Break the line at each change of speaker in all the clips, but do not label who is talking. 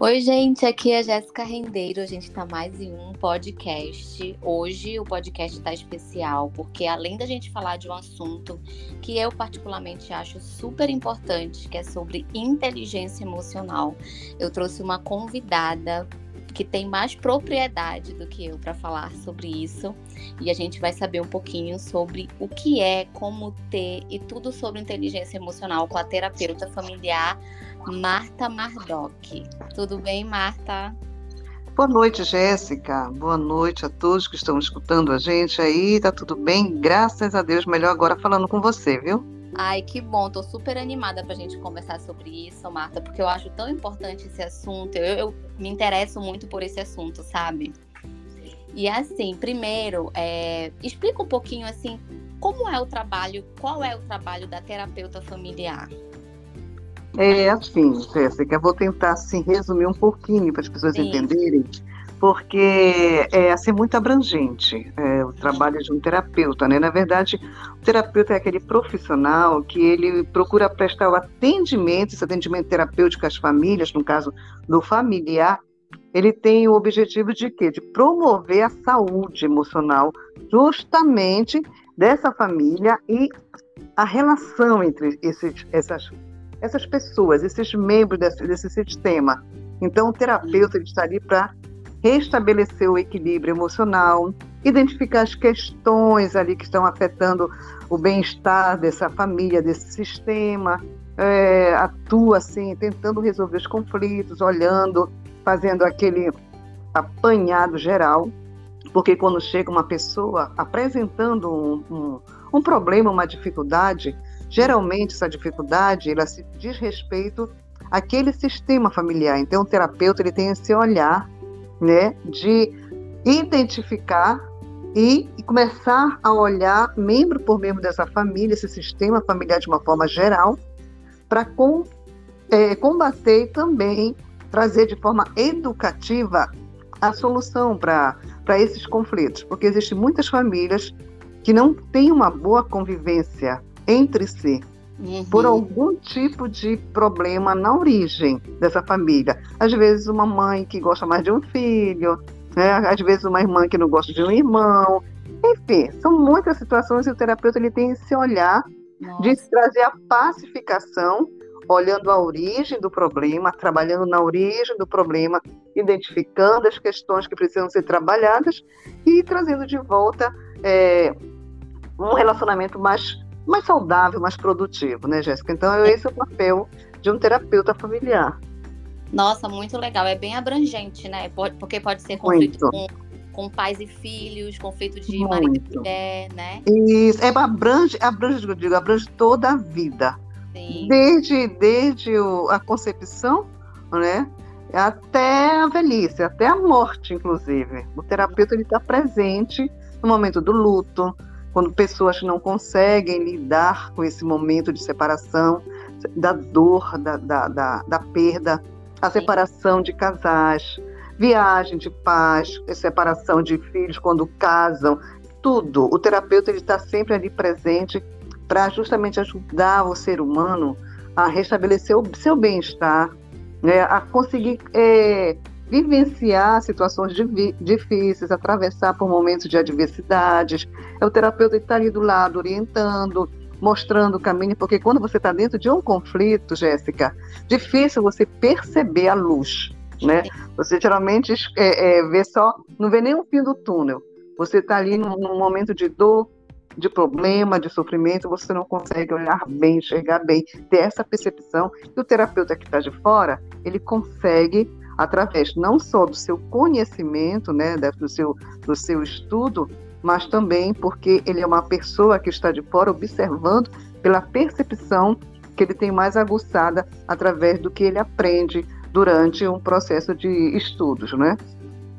Oi, gente, aqui é a Jéssica Rendeiro. A gente está mais em um podcast. Hoje o podcast está especial porque, além da gente falar de um assunto que eu particularmente acho super importante, que é sobre inteligência emocional, eu trouxe uma convidada que tem mais propriedade do que eu para falar sobre isso. E a gente vai saber um pouquinho sobre o que é, como ter e tudo sobre inteligência emocional com a terapeuta familiar Marta Mardoc. Tudo bem, Marta?
Boa noite, Jéssica. Boa noite a todos que estão escutando a gente aí. Tá tudo bem? Graças a Deus. Melhor agora falando com você, viu?
Ai, que bom. Tô super animada pra gente conversar sobre isso, Marta, porque eu acho tão importante esse assunto. Eu, eu me interesso muito por esse assunto, sabe? E assim, primeiro, é, explica um pouquinho assim, como é o trabalho, qual é o trabalho da terapeuta familiar?
É assim, Jéssica, eu vou tentar assim, resumir um pouquinho para as pessoas Sim. entenderem, porque é assim muito abrangente é, o trabalho de um terapeuta, né? Na verdade, o terapeuta é aquele profissional que ele procura prestar o atendimento, esse atendimento terapêutico às famílias, no caso do familiar, ele tem o objetivo de quê? De promover a saúde emocional justamente dessa família e a relação entre esses, essas essas pessoas, esses membros desse, desse sistema. Então, o terapeuta ele está ali para restabelecer o equilíbrio emocional, identificar as questões ali que estão afetando o bem-estar dessa família, desse sistema, é, atua assim, tentando resolver os conflitos, olhando, fazendo aquele apanhado geral, porque quando chega uma pessoa apresentando um, um, um problema, uma dificuldade, Geralmente, essa dificuldade ela se diz respeito àquele sistema familiar. Então, o terapeuta ele tem esse olhar né, de identificar e, começar a olhar membro por membro dessa família, esse sistema familiar de uma forma geral, para com, é, combater e também trazer de forma educativa a solução para esses conflitos, porque existem muitas famílias que não têm uma boa convivência entre si. Uhum. Por algum tipo de problema na origem dessa família. Às vezes, uma mãe que gosta mais de um filho, né? às vezes, uma irmã que não gosta de um irmão. Enfim, são muitas situações e o terapeuta ele tem esse olhar Nossa. de trazer a pacificação, olhando a origem do problema, trabalhando na origem do problema, identificando as questões que precisam ser trabalhadas e trazendo de volta é, um relacionamento mais mais saudável, mais produtivo, né, Jéssica? Então, esse é o papel de um terapeuta familiar.
Nossa, muito legal. É bem abrangente, né? Porque pode ser conflito com, com pais e filhos, conflito de muito. marido e mulher, né?
Isso, é, abrange, abrange, eu digo, abrange toda a vida. Sim. Desde, desde o, a concepção, né? Até a velhice, até a morte, inclusive. O terapeuta está presente no momento do luto, quando pessoas não conseguem lidar com esse momento de separação, da dor, da, da, da, da perda, a separação de casais, viagem de paz, separação de filhos quando casam, tudo. O terapeuta está sempre ali presente para justamente ajudar o ser humano a restabelecer o seu bem-estar, né, a conseguir é, vivenciar situações difíceis, atravessar por momentos de adversidades. É o terapeuta que está ali do lado, orientando, mostrando o caminho, porque quando você está dentro de um conflito, Jéssica, difícil você perceber a luz, né? Você geralmente é, é, vê só, não vê o fim do túnel. Você está ali num, num momento de dor, de problema, de sofrimento, você não consegue olhar bem, enxergar bem, ter essa percepção. E o terapeuta que está de fora, ele consegue através não só do seu conhecimento, né, do seu, do seu estudo, mas também porque ele é uma pessoa que está de fora observando pela percepção que ele tem mais aguçada através do que ele aprende durante um processo de estudos, né?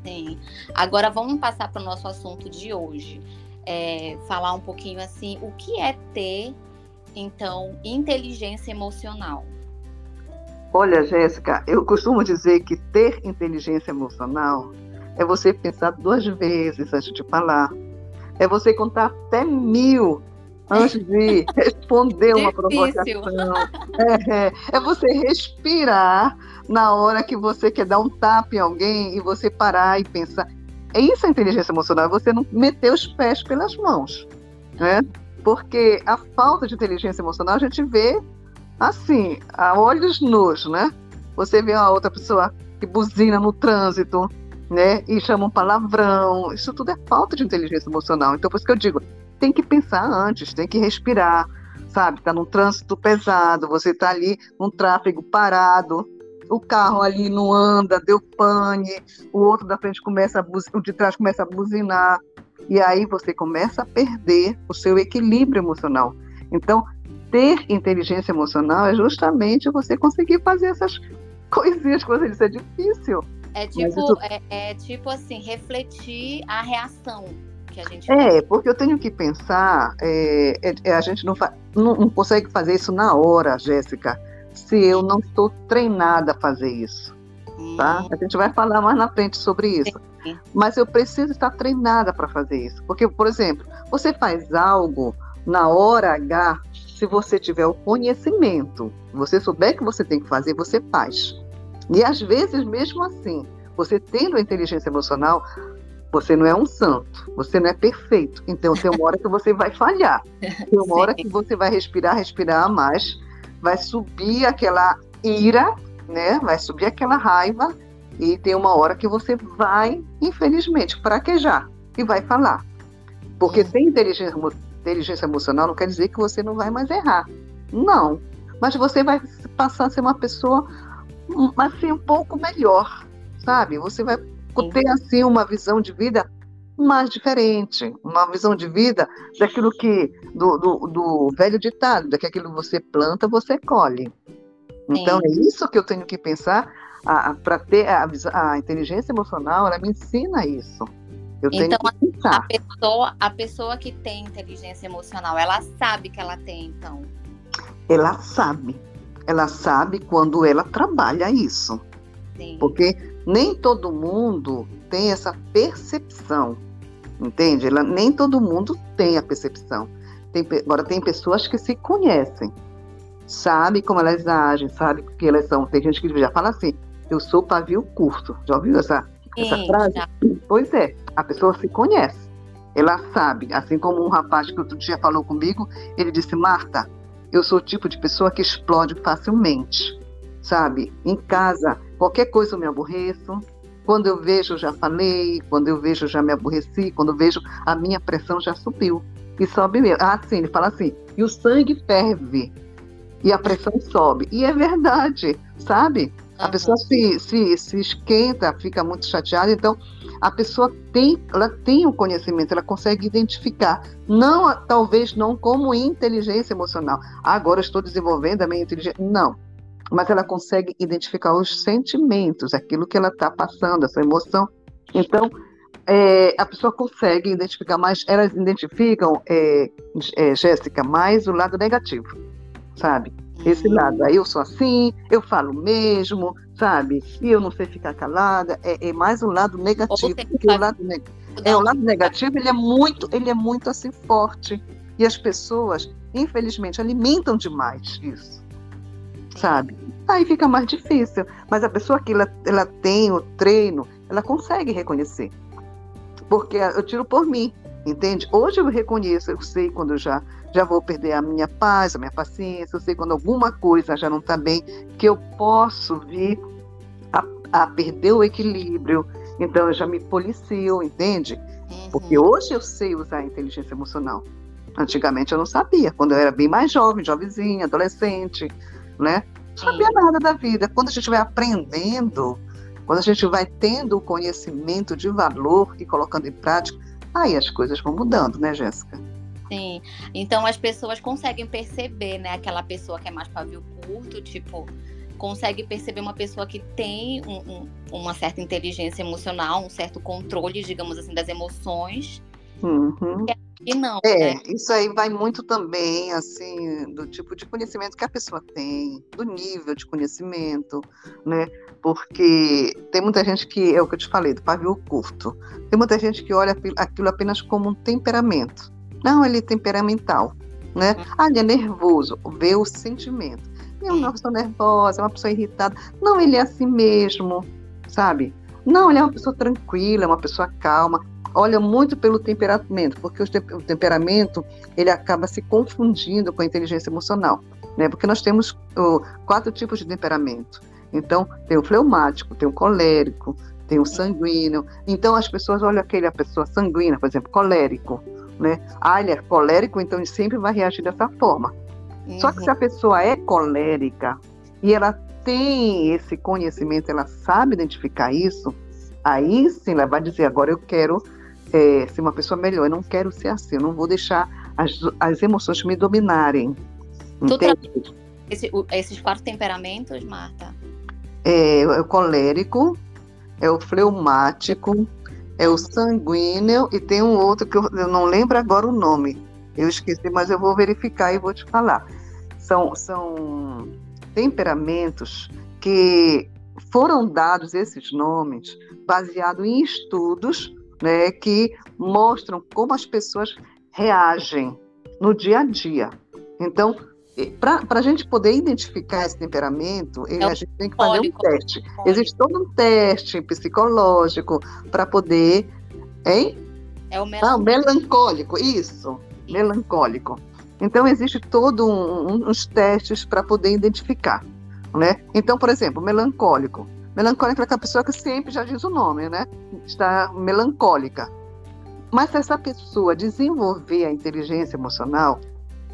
Sim. Agora vamos passar para o nosso assunto de hoje. É, falar um pouquinho assim, o que é ter, então, inteligência emocional?
Olha, Jéssica, eu costumo dizer que ter inteligência emocional é você pensar duas vezes antes de falar. É você contar até mil antes de responder uma provocação. É, é, você respirar na hora que você quer dar um tapa em alguém e você parar e pensar. É isso a inteligência emocional, é você não meter os pés pelas mãos. Né? Porque a falta de inteligência emocional a gente vê assim, a olhos nus, né? Você vê uma outra pessoa que buzina no trânsito, né? E chama um palavrão. Isso tudo é falta de inteligência emocional. Então, por isso que eu digo, tem que pensar antes, tem que respirar, sabe? Tá num trânsito pesado, você tá ali num tráfego parado, o carro ali não anda, deu pane, o outro da frente começa a o de trás começa a buzinar, e aí você começa a perder o seu equilíbrio emocional. Então, ter inteligência emocional é justamente você conseguir fazer essas coisinhas que você disse, é difícil.
É tipo, isso... é, é, tipo assim, refletir a reação que a gente
É, faz. porque eu tenho que pensar, é, é, é a gente não, não, não, consegue fazer isso na hora, Jéssica, se eu não estou treinada a fazer isso. Hum. Tá? A gente vai falar mais na frente sobre isso. Sim. Mas eu preciso estar treinada para fazer isso. Porque, por exemplo, você faz algo na hora H, se você tiver o conhecimento, você souber que você tem que fazer, você faz. E às vezes, mesmo assim, você tendo a inteligência emocional, você não é um santo, você não é perfeito. Então tem uma hora que você vai falhar. Tem uma hora que você vai respirar, respirar mais, vai subir aquela ira, né? Vai subir aquela raiva e tem uma hora que você vai, infelizmente, fraquejar e vai falar. Porque sem inteligência, inteligência emocional não quer dizer que você não vai mais errar. Não. Mas você vai passar a ser uma pessoa assim, um pouco melhor, sabe? Você vai ter, assim, uma visão de vida mais diferente, uma visão de vida daquilo que, do, do, do velho ditado, daquilo que você planta, você colhe. Então, Sim. é isso que eu tenho que pensar para ter a, a, inteligência emocional, ela me ensina isso. Eu então.
A pessoa, a pessoa que tem inteligência emocional, ela sabe que ela tem, então?
Ela sabe ela sabe quando ela trabalha isso. Sim. Porque nem todo mundo tem essa percepção, entende? Ela, nem todo mundo tem a percepção. Tem, agora, tem pessoas que se conhecem, sabe como elas agem, sabe o que elas são. Tem gente que já fala assim, eu sou pavio curto. Já ouviu essa, Sim, essa frase? Já. Pois é, a pessoa se conhece. Ela sabe, assim como um rapaz que outro dia falou comigo, ele disse, Marta, eu sou o tipo de pessoa que explode facilmente, sabe? Em casa, qualquer coisa eu me aborreço. Quando eu vejo, já falei. Quando eu vejo, já me aborreci. Quando eu vejo, a minha pressão já subiu. E sobe mesmo. Ah, sim, ele fala assim: e o sangue ferve. E a pressão sobe. E é verdade, sabe? A pessoa se, se, se esquenta, fica muito chateada. Então, a pessoa tem, ela tem o conhecimento, ela consegue identificar, não talvez não como inteligência emocional. agora estou desenvolvendo a minha inteligência, não. Mas ela consegue identificar os sentimentos, aquilo que ela está passando, essa emoção. Então, é, a pessoa consegue identificar mais, elas identificam, é, é, Jéssica, mais o lado negativo, sabe? Esse lado, aí eu sou assim, eu falo mesmo, sabe? E eu não sei ficar calada, é, é mais o lado negativo, porque o lado, ne é, o lado negativo ele é muito, ele é muito assim forte. E as pessoas, infelizmente, alimentam demais isso, sabe? Aí fica mais difícil. Mas a pessoa que ela, ela tem o treino, ela consegue reconhecer. Porque eu tiro por mim, entende? Hoje eu reconheço, eu sei quando eu já já vou perder a minha paz, a minha paciência, eu sei quando alguma coisa já não está bem, que eu posso vir a, a, perder o equilíbrio. Então eu já me policio, entende? Uhum. Porque hoje eu sei usar a inteligência emocional. Antigamente eu não sabia, quando eu era bem mais jovem, jovenzinha, adolescente, né? Não sabia nada da vida. Quando a gente vai aprendendo, quando a gente vai tendo o conhecimento de valor e colocando em prática, aí as coisas vão mudando, né, Jéssica?
Sim. Então as pessoas conseguem perceber, né? Aquela pessoa que é mais pavio curto, tipo, consegue perceber uma pessoa que tem um, um, uma certa inteligência emocional, um certo controle, digamos assim, das emoções.
Uhum.
E não.
É,
né?
isso aí vai muito também, assim, do tipo de conhecimento que a pessoa tem, do nível de conhecimento, né? Porque tem muita gente que, é o que eu te falei, do pavio curto. Tem muita gente que olha aquilo apenas como um temperamento. Não, ele é temperamental. né? Ah, ele é nervoso, vê o sentimento. É uma pessoa nervosa, é uma pessoa irritada. Não, ele é assim mesmo, sabe? Não, ele é uma pessoa tranquila, é uma pessoa calma. Olha muito pelo temperamento, porque o temperamento ele acaba se confundindo com a inteligência emocional, né? Porque nós temos oh, quatro tipos de temperamento. Então, tem o fleumático, tem o colérico, tem o sanguíneo. Então, as pessoas olham aquele a pessoa sanguínea, por exemplo, colérico, né? Ah, ele é colérico, então ele sempre vai reagir dessa forma. Uhum. Só que se a uhum. pessoa é colérica e ela tem esse conhecimento, ela sabe identificar isso, aí sim ela vai dizer: agora eu quero é, ser uma pessoa melhor, eu não quero ser assim, eu não vou deixar as, as emoções me dominarem.
Esse, esses quatro temperamentos, Marta?
É, é o colérico, é o fleumático, é o sanguíneo e tem um outro que eu, eu não lembro agora o nome. Eu esqueci, mas eu vou verificar e vou te falar. São, são temperamentos que foram dados esses nomes baseado em estudos né, que mostram como as pessoas reagem no dia a dia. Então, para a gente poder identificar esse temperamento, é a gente tem que fazer um teste. Existe todo um teste psicológico para poder. Hein?
É o melancólico. Ah,
melancólico, isso, melancólico. Então, existe todo um, uns testes para poder identificar. Né? Então, por exemplo, melancólico. Melancólico é aquela pessoa que sempre já diz o nome, né? Está melancólica. Mas essa pessoa desenvolver a inteligência emocional,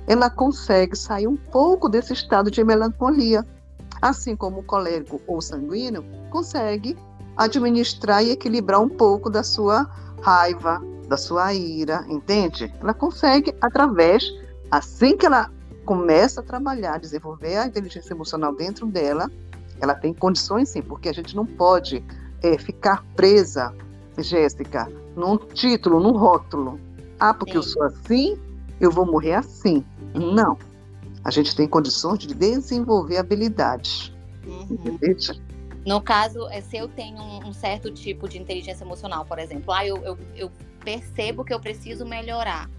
ela consegue sair um pouco desse estado de melancolia. Assim como o colérico ou sanguíneo consegue administrar e equilibrar um pouco da sua raiva, da sua ira, entende? Ela consegue através, assim que ela começa a trabalhar, desenvolver a inteligência emocional dentro dela, ela tem condições sim, porque a gente não pode é, ficar presa, Jéssica, num título, num rótulo. Ah, porque sim. eu sou assim, eu vou morrer assim. Não. A gente tem condições de desenvolver habilidades. Uhum.
No caso, é, se eu tenho um, certo tipo de inteligência emocional, por exemplo, ah, eu, eu, eu percebo que eu preciso melhorar.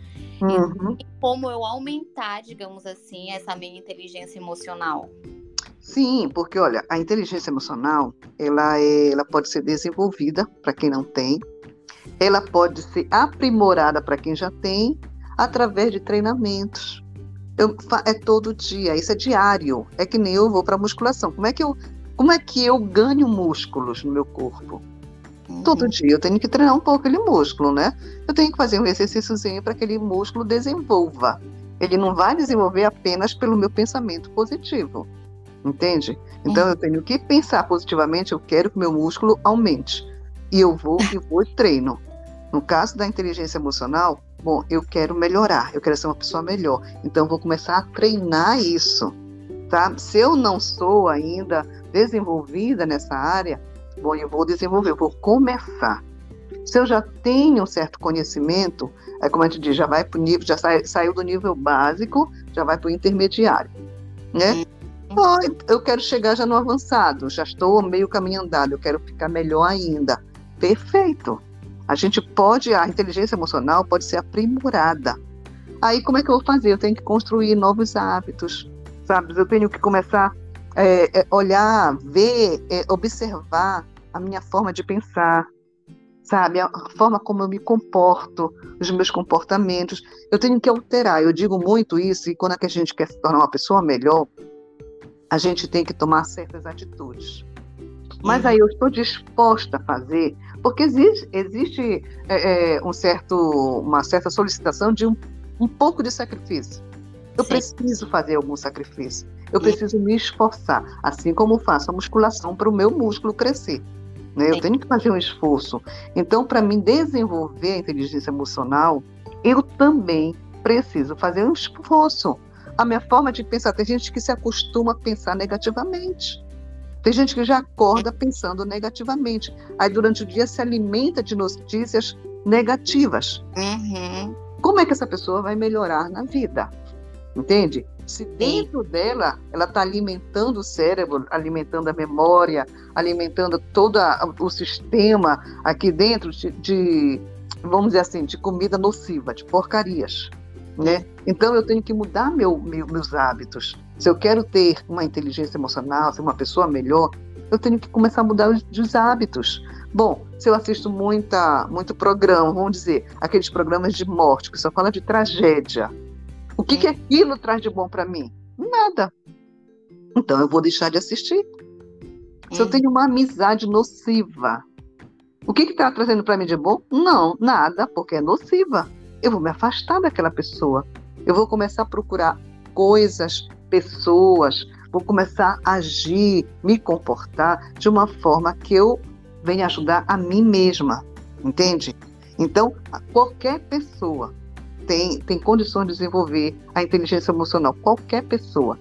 Uhum. E como eu aumentar, digamos assim, essa minha inteligência emocional?
Sim, porque olha, a inteligência emocional, ela, é, ela pode ser desenvolvida para quem não tem, ela pode ser aprimorada para quem já tem, através de treinamentos. Eu, é todo dia, isso é diário. É que nem eu vou para musculação. Como é que eu, como é que eu ganho músculos no meu corpo? Uhum. Todo dia eu tenho que treinar um pouco aquele músculo, né? Eu tenho que fazer um exercíciozinho para que aquele músculo desenvolva. Ele não vai desenvolver apenas pelo meu pensamento positivo, entende? Então uhum. eu tenho que pensar positivamente. Eu quero que meu músculo aumente e eu vou e vou e treino. No caso da inteligência emocional, bom, eu quero melhorar, eu quero ser uma pessoa melhor, então vou começar a treinar isso, tá? Se eu não sou ainda desenvolvida nessa área, bom, eu vou desenvolver, eu vou começar. Se eu já tenho um certo conhecimento, é como a gente diz, já vai para o nível, já sai, saiu do nível básico, já vai para o intermediário, né? Eu quero chegar já no avançado, já estou meio caminho andado, eu quero ficar melhor ainda. Perfeito. A gente pode, a inteligência emocional pode ser aprimorada. Aí como é que eu vou fazer? Eu tenho que construir novos hábitos, sabe? Eu tenho que começar a é, é, olhar, ver, é, observar a minha forma de pensar, sabe? A forma como eu me comporto, os meus comportamentos. Eu tenho que alterar. Eu digo muito isso e quando é que a gente quer se tornar uma pessoa melhor, a gente tem que tomar certas atitudes. Mas uhum. aí eu estou disposta a fazer porque existe, existe é, é, um certo, uma certa solicitação de um, um pouco de sacrifício. Eu Sim. preciso fazer algum sacrifício. Eu preciso me esforçar, assim como faço a musculação para o meu músculo crescer. Né? Eu tenho que fazer um esforço. Então, para mim desenvolver a inteligência emocional, eu também preciso fazer um esforço. A minha forma de pensar, tem gente que se acostuma a pensar negativamente. Tem gente que já acorda pensando negativamente. Aí durante o dia se alimenta de notícias negativas. Uhum. Como é que essa pessoa vai melhorar na vida? Entende? Se dentro dela ela está alimentando o cérebro, alimentando a memória, alimentando todo a, o sistema aqui dentro de, de, vamos dizer assim, de comida nociva, de porcarias. Né? Então eu tenho que mudar meu, meu, meus hábitos. Se eu quero ter uma inteligência emocional, ser uma pessoa melhor, eu tenho que começar a mudar os, os hábitos. Bom, se eu assisto muita, muito programa, vamos dizer, aqueles programas de morte, que só fala de tragédia, o que, que aquilo traz de bom para mim? Nada. Então eu vou deixar de assistir. Se eu hum. tenho uma amizade nociva, o que está trazendo para mim de bom? Não, nada, porque é nociva. Eu vou me afastar daquela pessoa. Eu vou começar a procurar coisas, pessoas, vou começar a agir, me comportar de uma forma que eu venha ajudar a mim mesma, entende? Então, qualquer pessoa tem, tem condições de desenvolver a inteligência emocional, qualquer pessoa.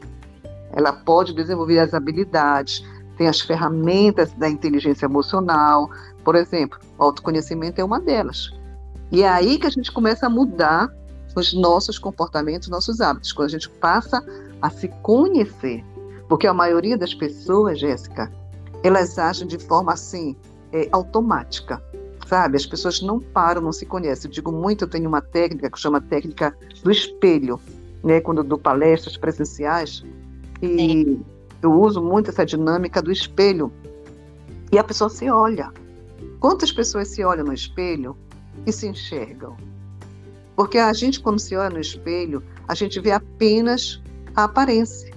Ela pode desenvolver as habilidades, tem as ferramentas da inteligência emocional, por exemplo, o autoconhecimento é uma delas. E é aí que a gente começa a mudar os nossos comportamentos, nossos hábitos, quando a gente passa a se conhecer. Porque a maioria das pessoas, Jéssica, elas agem de forma assim, é, automática, sabe? As pessoas não param, não se conhecem. Eu digo muito, eu tenho uma técnica que chama técnica do espelho, né? Quando eu dou palestras presenciais, e eu uso muito essa dinâmica do espelho. E a pessoa se olha. Quantas pessoas se olham no espelho e se enxergam? Porque a gente, quando se olha no espelho, a gente vê apenas a aparência.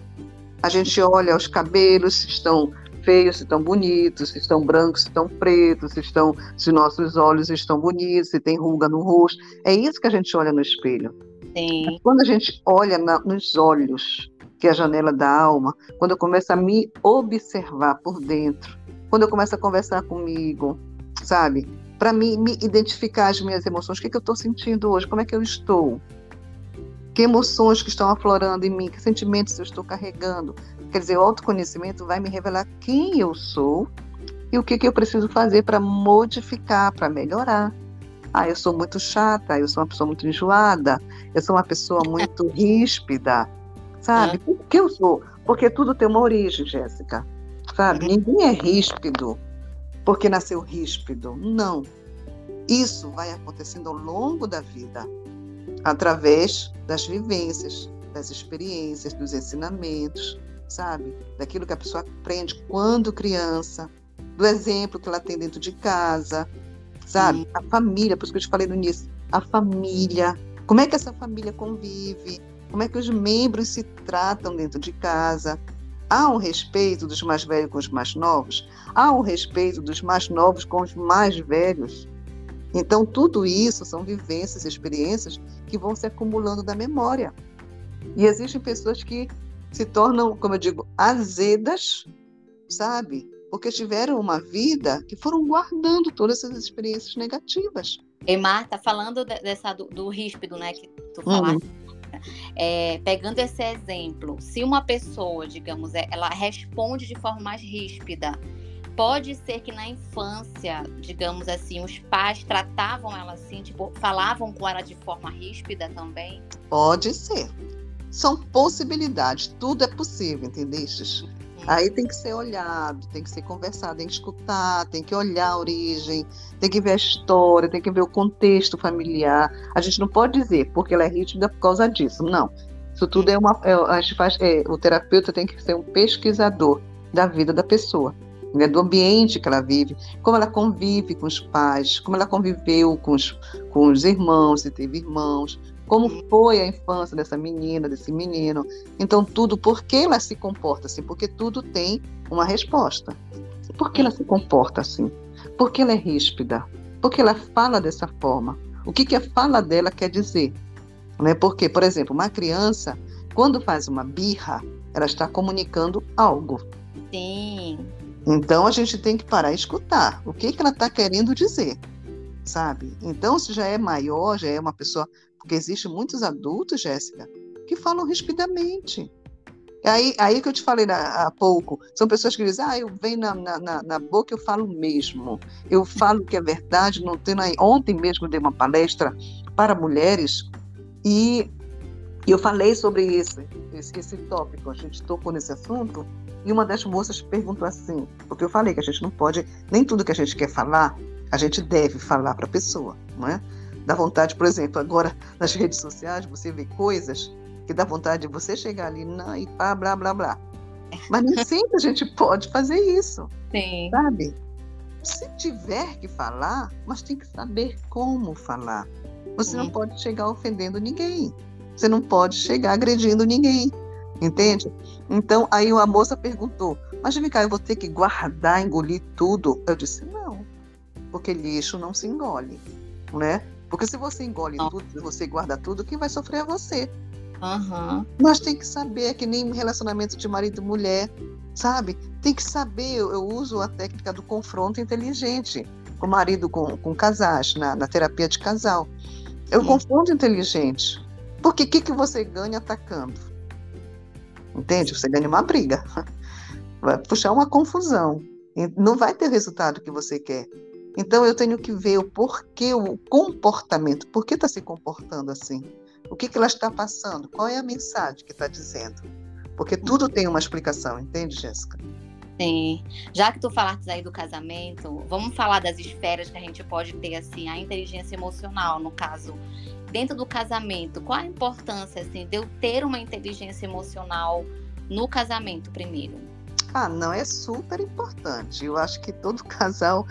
A gente olha os cabelos, se estão feios, se estão bonitos, se estão brancos, se estão pretos, se, estão, se nossos olhos estão bonitos, se tem ruga no rosto. É isso que a gente olha no espelho.
Sim.
Quando a gente olha na, nos olhos, que é a janela da alma, quando eu começo a me observar por dentro, quando eu começo a conversar comigo, sabe? Para me, me identificar as minhas emoções, o que, que eu estou sentindo hoje, como é que eu estou, que emoções que estão aflorando em mim, que sentimentos eu estou carregando. Quer dizer, o autoconhecimento vai me revelar quem eu sou e o que, que eu preciso fazer para modificar, para melhorar. Ah, eu sou muito chata, eu sou uma pessoa muito enjoada, eu sou uma pessoa muito ríspida, sabe? Por que eu sou? Porque tudo tem uma origem, Jéssica, sabe? Uhum. Ninguém é ríspido porque nasceu ríspido. Não. Isso vai acontecendo ao longo da vida, através das vivências, das experiências, dos ensinamentos, sabe? Daquilo que a pessoa aprende quando criança, do exemplo que ela tem dentro de casa, sabe? A família, por isso que eu te falei no início, a família. Como é que essa família convive? Como é que os membros se tratam dentro de casa? Há um respeito dos mais velhos com os mais novos? Há um respeito dos mais novos com os mais velhos? Então, tudo isso são vivências, experiências que vão se acumulando da memória. E existem pessoas que se tornam, como eu digo, azedas, sabe? Porque tiveram uma vida que foram guardando todas essas experiências negativas.
E Marta, falando dessa, do, do ríspido, né, que tu falaste, uhum. É, pegando esse exemplo, se uma pessoa, digamos, é, ela responde de forma mais ríspida, pode ser que na infância, digamos assim, os pais tratavam ela assim, tipo, falavam com ela de forma ríspida também?
Pode ser. São possibilidades, tudo é possível, entendeste? Aí tem que ser olhado, tem que ser conversado, tem que escutar, tem que olhar a origem, tem que ver a história, tem que ver o contexto familiar. A gente não pode dizer porque ela é rígida por causa disso. Não. Isso tudo é uma. É, a gente faz, é, o terapeuta tem que ser um pesquisador da vida da pessoa. Né, do ambiente que ela vive, como ela convive com os pais, como ela conviveu com os, com os irmãos, se teve irmãos, como foi a infância dessa menina, desse menino. Então, tudo, por que ela se comporta assim? Porque tudo tem uma resposta. Por que ela se comporta assim? Por que ela é ríspida? Por que ela fala dessa forma? O que, que a fala dela quer dizer? Né? Porque, por exemplo, uma criança, quando faz uma birra, ela está comunicando algo.
Sim.
Então a gente tem que parar e escutar. O que, que ela está querendo dizer? Sabe? Então, se já é maior, já é uma pessoa porque existem muitos adultos, Jéssica, que falam rispidamente. Aí, aí que eu te falei há pouco, são pessoas que dizem, ah, eu venho na, na, na boca, eu falo mesmo. Eu falo que é verdade, não aí. Ontem mesmo dei uma palestra para mulheres e eu falei sobre esse, esse, esse tópico, a gente tocou nesse assunto, e uma das moças perguntou assim, porque eu falei que a gente não pode, nem tudo que a gente quer falar, a gente deve falar para a pessoa, não é? Dá vontade, por exemplo, agora nas redes sociais você vê coisas que dá vontade de você chegar ali não, e pá, blá, blá, blá. Mas nem sempre a gente pode fazer isso.
Sim.
Sabe? Se tiver que falar, mas tem que saber como falar. Você Sim. não pode chegar ofendendo ninguém. Você não pode chegar agredindo ninguém. Entende? Então, aí a moça perguntou: Mas, vem cá, eu vou ter que guardar, engolir tudo? Eu disse: Não, porque lixo não se engole, né? Porque se você engole tudo, se você guarda tudo, quem vai sofrer é você.
Uhum.
Nós tem que saber, é que nem relacionamento de marido e mulher, sabe? Tem que saber, eu, eu uso a técnica do confronto inteligente com o marido, com, com casais, na, na terapia de casal. Eu confronto inteligente. Porque o que, que você ganha atacando? Entende? Você ganha uma briga. Vai puxar uma confusão. Não vai ter resultado que você quer. Então eu tenho que ver o porquê, o comportamento, por que está se comportando assim? O que, que ela está passando? Qual é a mensagem que está dizendo? Porque tudo tem uma explicação, entende, Jéssica?
Sim. Já que tu falaste aí do casamento, vamos falar das esferas que a gente pode ter, assim, a inteligência emocional, no caso, dentro do casamento. Qual a importância, assim, de eu ter uma inteligência emocional no casamento primeiro?
Ah, não, é super importante. Eu acho que todo casal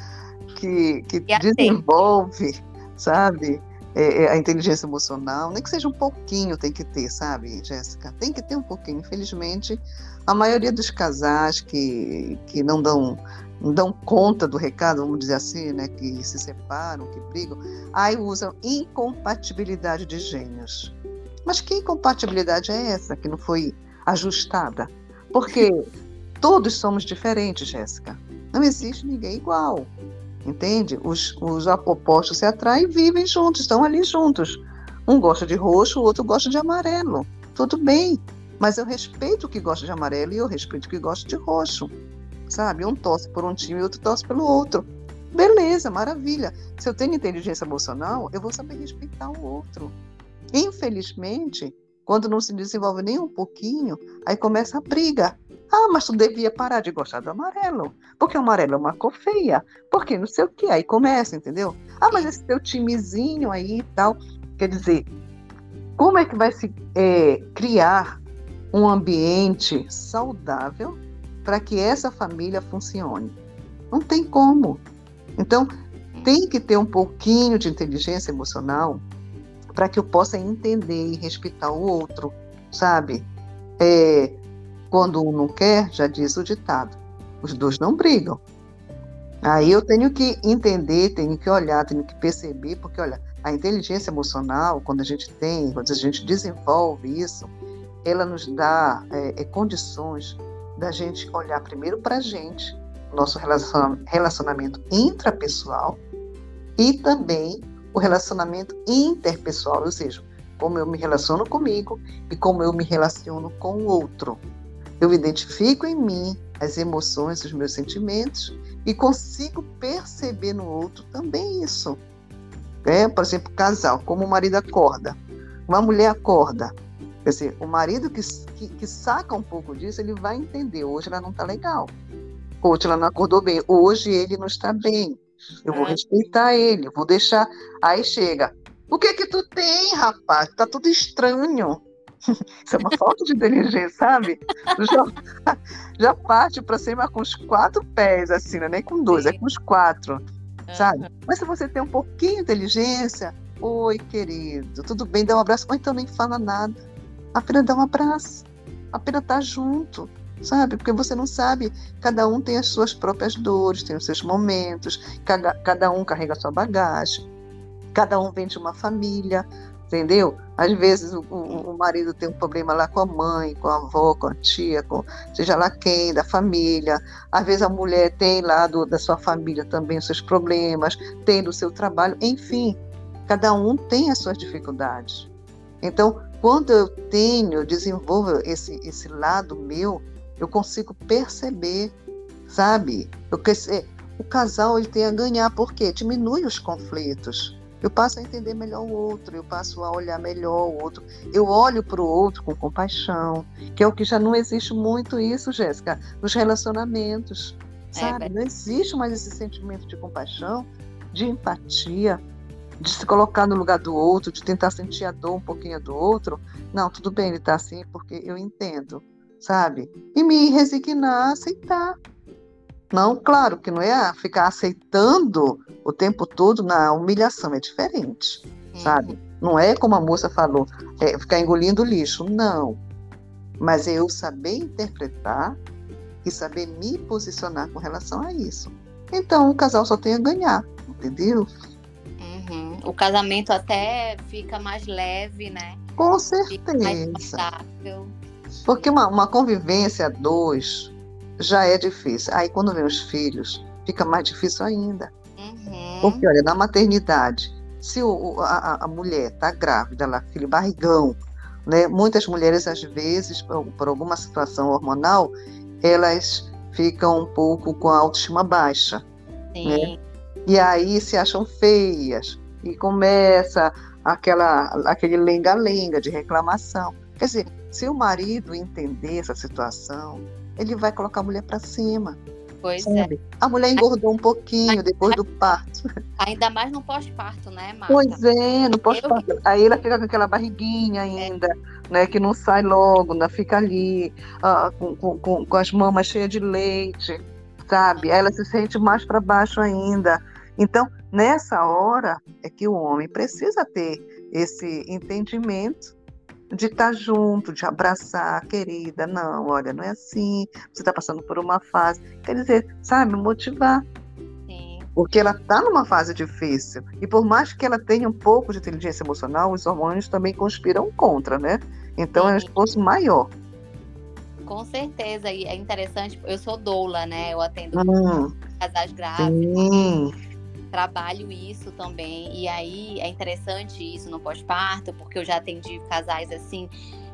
que, que desenvolve, sabe, é, é, a inteligência emocional, nem que seja um pouquinho tem que ter, sabe, Jéssica? Tem que ter um pouquinho. Infelizmente, a maioria dos casais que, que não dão não dão conta do recado, vamos dizer assim, né, que se separam, que brigam, aí usam incompatibilidade de gênios. Mas que incompatibilidade é essa que não foi ajustada? Porque todos somos diferentes, Jéssica. Não existe ninguém igual. Entende? Os, os opostos se atraem e vivem juntos, estão ali juntos. Um gosta de roxo, o outro gosta de amarelo. Tudo bem, mas eu respeito o que gosta de amarelo e eu respeito o que gosta de roxo. Sabe? Um torce por um time e outro torce pelo outro. Beleza, maravilha. Se eu tenho inteligência emocional, eu vou saber respeitar o outro. Infelizmente, quando não se desenvolve nem um pouquinho, aí começa a briga. Ah, mas tu devia parar de gostar do amarelo, porque o amarelo é uma cor feia, porque não sei o que. Aí começa, entendeu? Ah, mas esse teu timezinho aí e tal. Quer dizer, como é que vai se é, criar um ambiente saudável para que essa família funcione? Não tem como. Então, tem que ter um pouquinho de inteligência emocional para que eu possa entender e respeitar o outro, sabe? É, quando um não quer, já diz o ditado, os dois não brigam. Aí eu tenho que entender, tenho que olhar, tenho que perceber, porque olha, a inteligência emocional, quando a gente tem, quando a gente desenvolve isso, ela nos dá é, é, condições da gente olhar primeiro para a gente, nosso relacionamento intrapessoal e também o relacionamento interpessoal, ou seja, como eu me relaciono comigo e como eu me relaciono com o outro. Eu identifico em mim as emoções, os meus sentimentos e consigo perceber no outro também isso. É, por exemplo, casal, como o marido acorda, uma mulher acorda. Quer dizer, o marido que, que, que saca um pouco disso, ele vai entender. Hoje ela não está legal. Hoje ela não acordou bem. Hoje ele não está bem. Eu vou é. respeitar ele, vou deixar. Aí chega. O que que tu tem, rapaz? Tá tudo estranho. Isso é uma falta de inteligência, sabe? Já, já parte para cima com os quatro pés, assim, não é nem com dois, é com os quatro, sabe? Uhum. Mas se você tem um pouquinho de inteligência, oi, querido, tudo bem, dá um abraço, ou então nem fala nada. Apenas dá um abraço, apenas tá junto, sabe? Porque você não sabe, cada um tem as suas próprias dores, tem os seus momentos, cada, cada um carrega a sua bagagem, cada um vem de uma família, entendeu? Às vezes o, o, o, marido tem um problema lá com a mãe, com a avó, com a tia, com seja lá quem, da família. Às vezes a mulher tem lá do, da sua família também os seus problemas, tem do seu trabalho, enfim, cada um tem as suas dificuldades. Então, quando eu tenho, desenvolvo esse, esse lado meu, eu consigo perceber, sabe? Eu, o casal ele tem a ganhar, porque diminui os conflitos. Eu passo a entender melhor o outro, eu passo a olhar melhor o outro. Eu olho para o outro com compaixão, que é o que já não existe muito isso, Jéssica, nos relacionamentos. É, sabe? É, não existe mais esse sentimento de compaixão, de empatia. De se colocar no lugar do outro, de tentar sentir a dor um pouquinho do outro. Não, tudo bem, ele está assim porque eu entendo, sabe? E me resignar, aceitar. Não, claro que não é ficar aceitando o tempo todo na humilhação, é diferente, sabe? Não é como a moça falou, é ficar engolindo lixo, não. Mas é eu saber interpretar e saber me posicionar com relação a isso. Então o casal só tem a ganhar, entendeu?
O casamento até fica mais leve, né?
Com certeza. Porque uma, uma convivência a dois já é difícil. Aí quando vem os filhos, fica mais difícil ainda. Uhum. Porque, olha, na maternidade, se o, a, a mulher está grávida, ela filho barrigão, né? Muitas mulheres, às vezes, por, por alguma situação hormonal, elas ficam um pouco com a autoestima baixa. Né? E aí se acham feias. E começa aquela, aquele lenga-lenga de reclamação. Quer dizer, se o marido entender essa situação, ele vai colocar a mulher para cima.
Pois é. sabe? é.
A mulher engordou um pouquinho depois do parto.
Ainda mais no pós-parto, né, Marta?
Pois é, no pós-parto. Eu... Aí ela fica com aquela barriguinha ainda, é. né? Que não sai logo, ainda fica ali, uh, com, com, com as mamas cheias de leite, sabe? Ela se sente mais para baixo ainda. Então, nessa hora é que o homem precisa ter esse entendimento de estar junto, de abraçar, querida, não, olha, não é assim, você está passando por uma fase. Quer dizer, sabe, motivar. Sim. Porque ela está numa fase difícil. E por mais que ela tenha um pouco de inteligência emocional, os hormônios também conspiram contra, né? Então Sim. é um esforço maior.
Com certeza, e é interessante, eu sou doula, né? Eu atendo hum. casais grávidos. Sim trabalho isso também. E aí é interessante isso no pós-parto, porque eu já atendi casais assim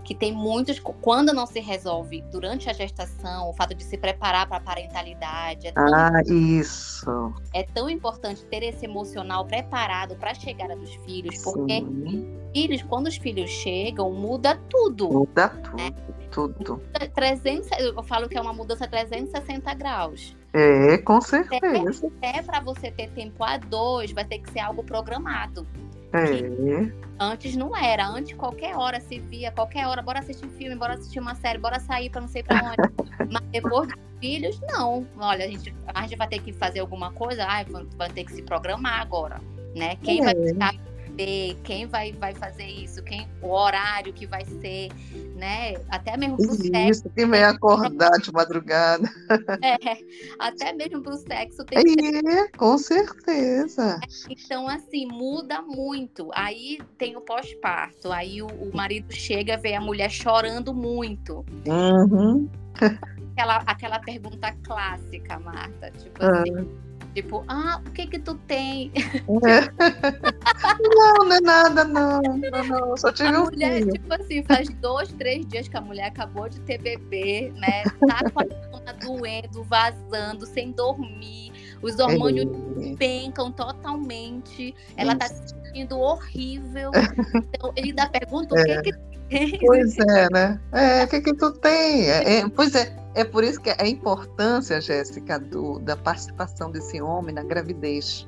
que tem muitos quando não se resolve durante a gestação, o fato de se preparar para a parentalidade. É
tão, ah, isso.
É tão importante ter esse emocional preparado para a chegada dos filhos, porque Sim. filhos, quando os filhos chegam, muda tudo.
Muda tudo. Né? Tudo.
300, eu falo que é uma mudança 360 graus.
É, com certeza.
Até, para você ter tempo a dois, vai ter que ser algo programado.
É.
Antes não era. Antes, qualquer hora se via, qualquer hora, bora assistir um filme, bora assistir uma série, bora sair para não sei para onde. Mas depois de filhos, não. Olha, a gente, a gente vai ter que fazer alguma coisa, ah, vai ter que se programar agora. Né? Quem é. vai ficar receber, quem vai, vai fazer isso, quem, o horário que vai ser, né? Até mesmo pro isso,
sexo. quem vai acordar de madrugada.
É, até mesmo pro sexo tem que
é, com certeza.
Então, assim, muda muito. Aí tem o pós-parto, aí o, o, marido chega, vê a mulher chorando muito.
Uhum.
Aquela, aquela pergunta clássica, Marta, tipo assim, uhum Tipo, ah, o que que tu tem?
É. não, não é nada, não. Não, não. Só tive a um
mulher,
filho.
tipo assim, faz dois, três dias que a mulher acabou de ter bebê, né? Tá com a coluna doendo, vazando, sem dormir. Os hormônios é. pencam totalmente. Ela Isso. tá se sentindo horrível. Então, ele dá pergunta, o é. que
Pois é, né? É, o que que tu tem? É, é, pois é, é por isso que a importância, Jéssica, do, da participação desse homem na gravidez.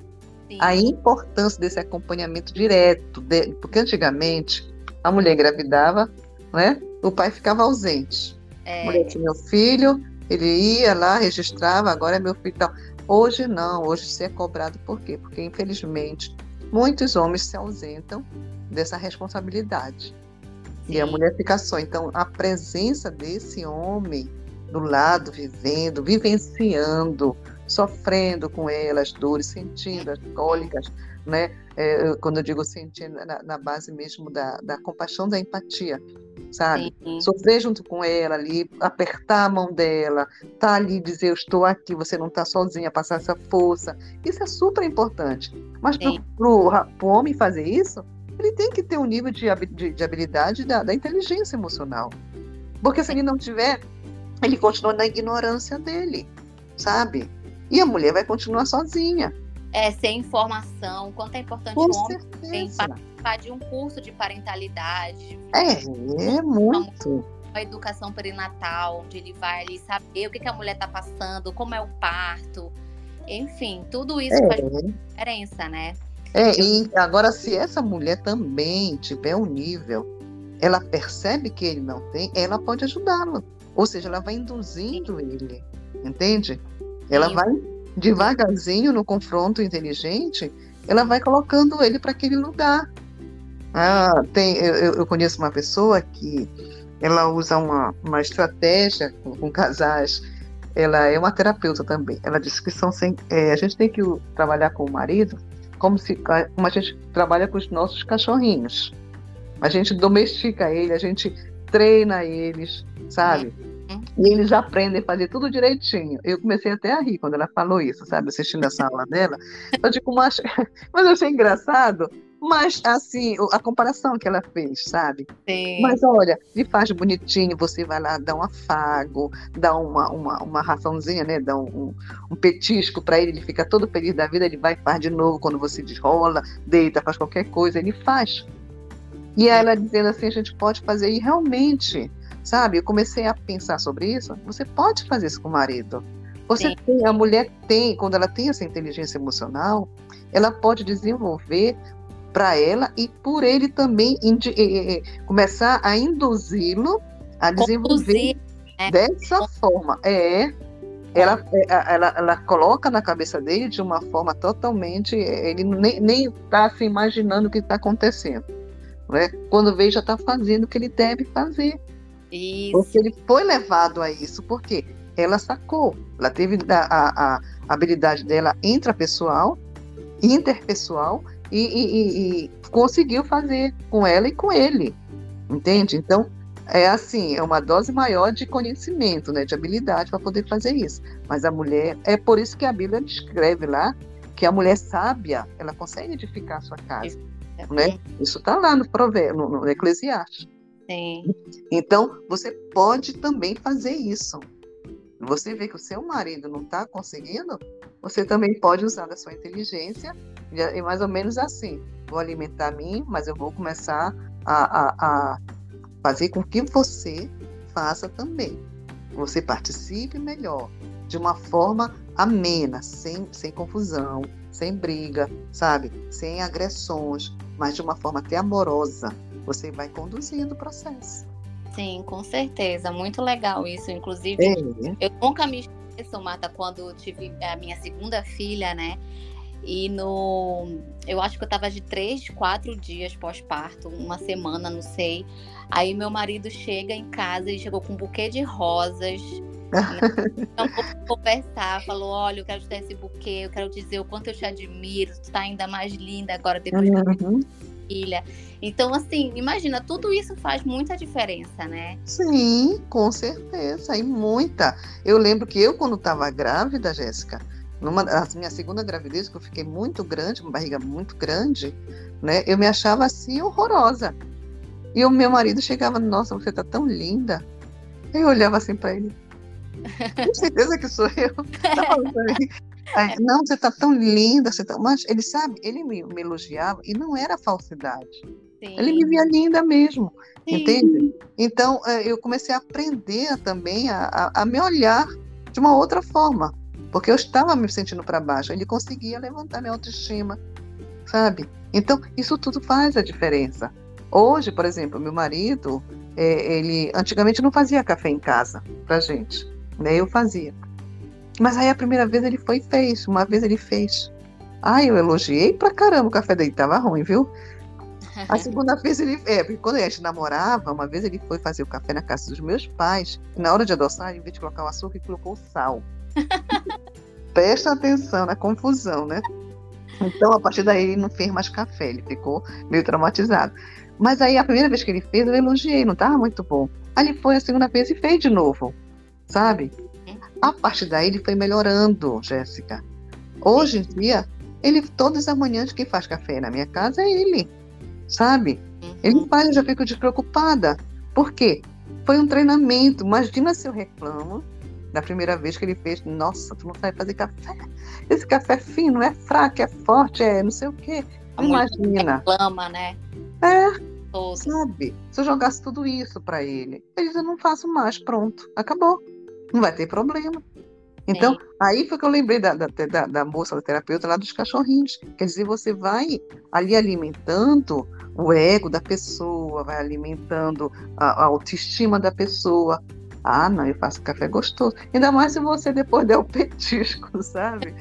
Sim. A importância desse acompanhamento direto, de, porque antigamente a mulher engravidava, né? O pai ficava ausente. É. A mulher tinha o filho, ele ia lá, registrava, agora é meu filho tal. Hoje não, hoje se é cobrado por quê? Porque infelizmente muitos homens se ausentam dessa responsabilidade. Sim. E a mulher fica só. Então a presença desse homem do lado, vivendo, vivenciando, sofrendo com elas, dores, sentindo as cólicas, né? É, quando eu digo sentir, na, na base mesmo da, da, compaixão, da empatia, sabe? Sim. Sofrer junto com ela ali, apertar a mão dela, tá ali dizer eu estou aqui, você não está sozinha, passar essa força, isso é super importante. Mas para o homem fazer isso, ele tem que ter um nível de, de, de habilidade da, da inteligência emocional. Porque se ele não tiver, ele continua na ignorância dele, sabe? E a mulher vai continuar sozinha.
É, sem informação. Quanto é importante Com o homem participar de um curso de parentalidade.
É, é muito.
A educação perinatal, onde ele vai ali saber o que, que a mulher está passando, como é o parto. Enfim, tudo isso é. faz diferença, né?
É, e agora, se essa mulher também tiver um nível, ela percebe que ele não tem, ela pode ajudá-lo. Ou seja, ela vai induzindo ele, entende? Ela Sim. vai devagarzinho no confronto inteligente, ela vai colocando ele para aquele lugar. Ah, tem, eu, eu, conheço uma pessoa que ela usa uma, uma estratégia com, com casais. Ela é uma terapeuta também. Ela disse que são sem, é, a gente tem que trabalhar com o marido como se como a gente trabalha com os nossos cachorrinhos. A gente domestica ele, a gente treina eles, sabe? Uhum. E eles aprendem a fazer tudo direitinho. Eu comecei até a rir quando ela falou isso, sabe? Assistindo essa aula dela. Eu digo, mas, mas eu achei engraçado. Mas, assim, a comparação que ela fez, sabe?
Sim.
Mas olha, ele faz bonitinho, você vai lá, dá um afago, dá uma, uma, uma raçãozinha, né? Dá um, um petisco para ele, ele fica todo feliz da vida, ele vai e faz de novo quando você desrola, deita, faz qualquer coisa, ele faz. E ela dizendo assim, a gente pode fazer, e realmente, sabe, eu comecei a pensar sobre isso, você pode fazer isso com o marido. Você Sim. tem, a mulher tem, quando ela tem essa inteligência emocional, ela pode desenvolver para ela e por ele também começar a induzi-lo a desenvolver né? dessa forma. É, ela, é, ela, ela coloca na cabeça dele de uma forma totalmente. Ele nem está se imaginando o que está acontecendo. Né? Quando vê, já está fazendo o que ele deve fazer.
Isso.
Porque ele foi levado a isso. Por quê? Ela sacou. Ela teve a, a, a habilidade dela intrapessoal, interpessoal, e, e, e, conseguiu fazer com ela e com ele. Entende? Então, é assim, é uma dose maior de conhecimento, né, de habilidade para poder fazer isso. Mas a mulher, é por isso que a Bíblia descreve lá que a mulher sábia, ela consegue edificar a sua casa. É né? Isso está lá no, provérbio, no, no Eclesiastes.
Sim.
Então, você pode também fazer isso. Você vê que o seu marido não está conseguindo, você também pode usar da sua inteligência e mais ou menos assim. Vou alimentar a mim, mas eu vou começar a, a, a fazer com que você faça também. Você participe melhor, de uma forma amena, sem, sem confusão, sem briga, sabe? Sem agressões, mas de uma forma até amorosa. Você vai conduzindo o processo.
Sim, com certeza. Muito legal isso. Inclusive, é. eu nunca me esqueço, Marta, quando tive a minha segunda filha, né? E no. Eu acho que eu tava de três, quatro dias pós-parto, uma semana, não sei. Aí meu marido chega em casa e chegou com um buquê de rosas. Então, conversar, falou: olha, eu quero te dar esse buquê, eu quero dizer o quanto eu te admiro, tu tá ainda mais linda agora depois uhum. da filha. Então, assim, imagina, tudo isso faz muita diferença, né?
Sim, com certeza, e muita. Eu lembro que eu, quando estava grávida, Jéssica, numa a minha segunda gravidez, que eu fiquei muito grande, uma barriga muito grande, né? Eu me achava assim horrorosa. E o meu marido chegava, nossa, você tá tão linda. Eu olhava assim para ele. Com certeza que sou eu. Aí, não, você tá tão linda, você tá. Mas ele sabe, ele me, me elogiava e não era falsidade. Sim. Ele me via linda mesmo, Sim. entende? Então é, eu comecei a aprender também a, a, a me olhar de uma outra forma, porque eu estava me sentindo para baixo. Ele conseguia levantar minha autoestima, sabe? Então isso tudo faz a diferença. Hoje, por exemplo, meu marido, é, ele antigamente não fazia café em casa pra gente, né? Eu fazia. Mas aí a primeira vez ele foi e fez, uma vez ele fez. Ai, eu elogiei pra caramba o café dele, tava ruim, viu? A segunda vez ele. É, porque quando a gente namorava, uma vez ele foi fazer o café na casa dos meus pais. Na hora de adoçar, em vez de colocar o açúcar, ele colocou o sal. Presta atenção na confusão, né? Então, a partir daí, ele não fez mais café, ele ficou meio traumatizado. Mas aí, a primeira vez que ele fez, eu elogiei, não estava muito bom. Aí ele foi a segunda vez e fez de novo, sabe? A partir daí, ele foi melhorando, Jéssica. Hoje em dia, ele, todas as manhãs, quem faz café na minha casa é ele, sabe? Ele uhum. faz, eu já fico despreocupada. Por quê? Foi um treinamento. Imagina se eu reclamo da primeira vez que ele fez. Nossa, tu não sabe fazer café. Esse café é fino, é fraco, é forte, é não sei o quê. Imagina.
Reclama, né?
É. Todo. Sabe? Se eu jogasse tudo isso para ele, ele diz: Eu não faço mais, pronto, acabou. Não vai ter problema. Então, Sim. aí foi que eu lembrei da, da, da, da, moça, da terapeuta lá dos cachorrinhos. Quer dizer, você vai ali alimentando o ego da pessoa, vai alimentando a, a autoestima da pessoa. Ah, não, eu faço café gostoso. Ainda mais se você depois der o petisco, sabe?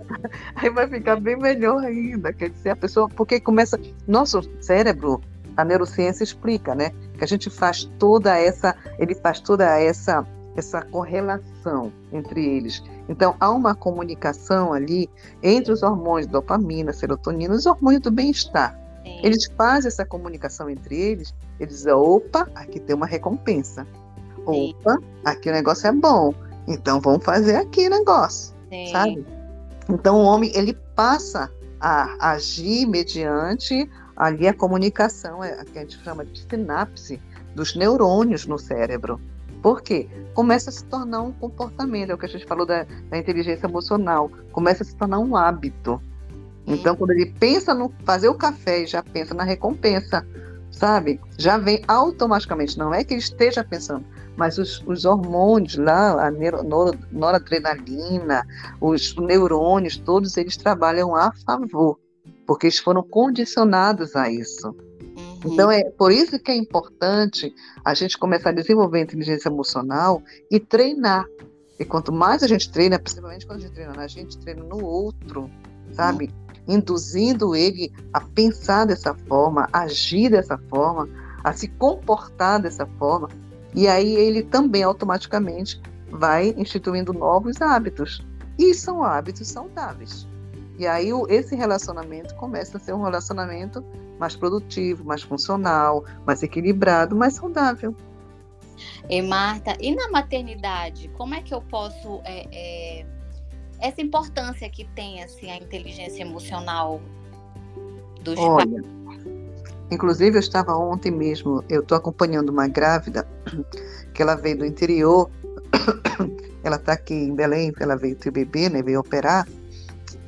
aí vai ficar bem melhor ainda. Quer dizer, a pessoa. Porque começa. Nosso cérebro, a neurociência explica, né? Que a gente faz toda essa. Ele faz toda essa essa correlação entre eles. Então, há uma comunicação ali entre os hormônios dopamina, serotonina, os hormônios do bem-estar. Eles fazem essa comunicação entre eles, eles dizem, opa, aqui tem uma recompensa. Opa, aqui o negócio é bom. Então vamos fazer aqui o negócio, Sim. sabe? Então o homem, ele passa a agir mediante ali a comunicação, é, que a gente chama de sinapse, dos neurônios no cérebro. Por quê? Começa a se tornar um comportamento, é o que a gente falou da, da inteligência emocional, começa a se tornar um hábito. Então, quando ele pensa no fazer o café e já pensa na recompensa, sabe? Já vem automaticamente, não é que ele esteja pensando, mas os, os hormônios lá, a noradrenalina, os neurônios, todos eles trabalham a favor, porque eles foram condicionados a isso. Uhum. Então, é por isso que é importante a gente começar a desenvolver a inteligência emocional e treinar. E quanto mais a gente treina, principalmente quando a gente treina na gente, treina no outro, sabe? Uhum. Induzindo ele a pensar dessa forma, a agir dessa forma, a se comportar dessa forma. E aí ele também automaticamente vai instituindo novos hábitos. E são hábitos saudáveis. E aí esse relacionamento começa a ser um relacionamento mais produtivo, mais funcional, mais equilibrado, mais saudável.
E Marta, e na maternidade, como é que eu posso é, é, essa importância que tem assim a inteligência emocional dos Olha, pais?
Inclusive eu estava ontem mesmo, eu estou acompanhando uma grávida que ela veio do interior, ela está aqui em Belém, ela veio ter bebê, né, veio operar.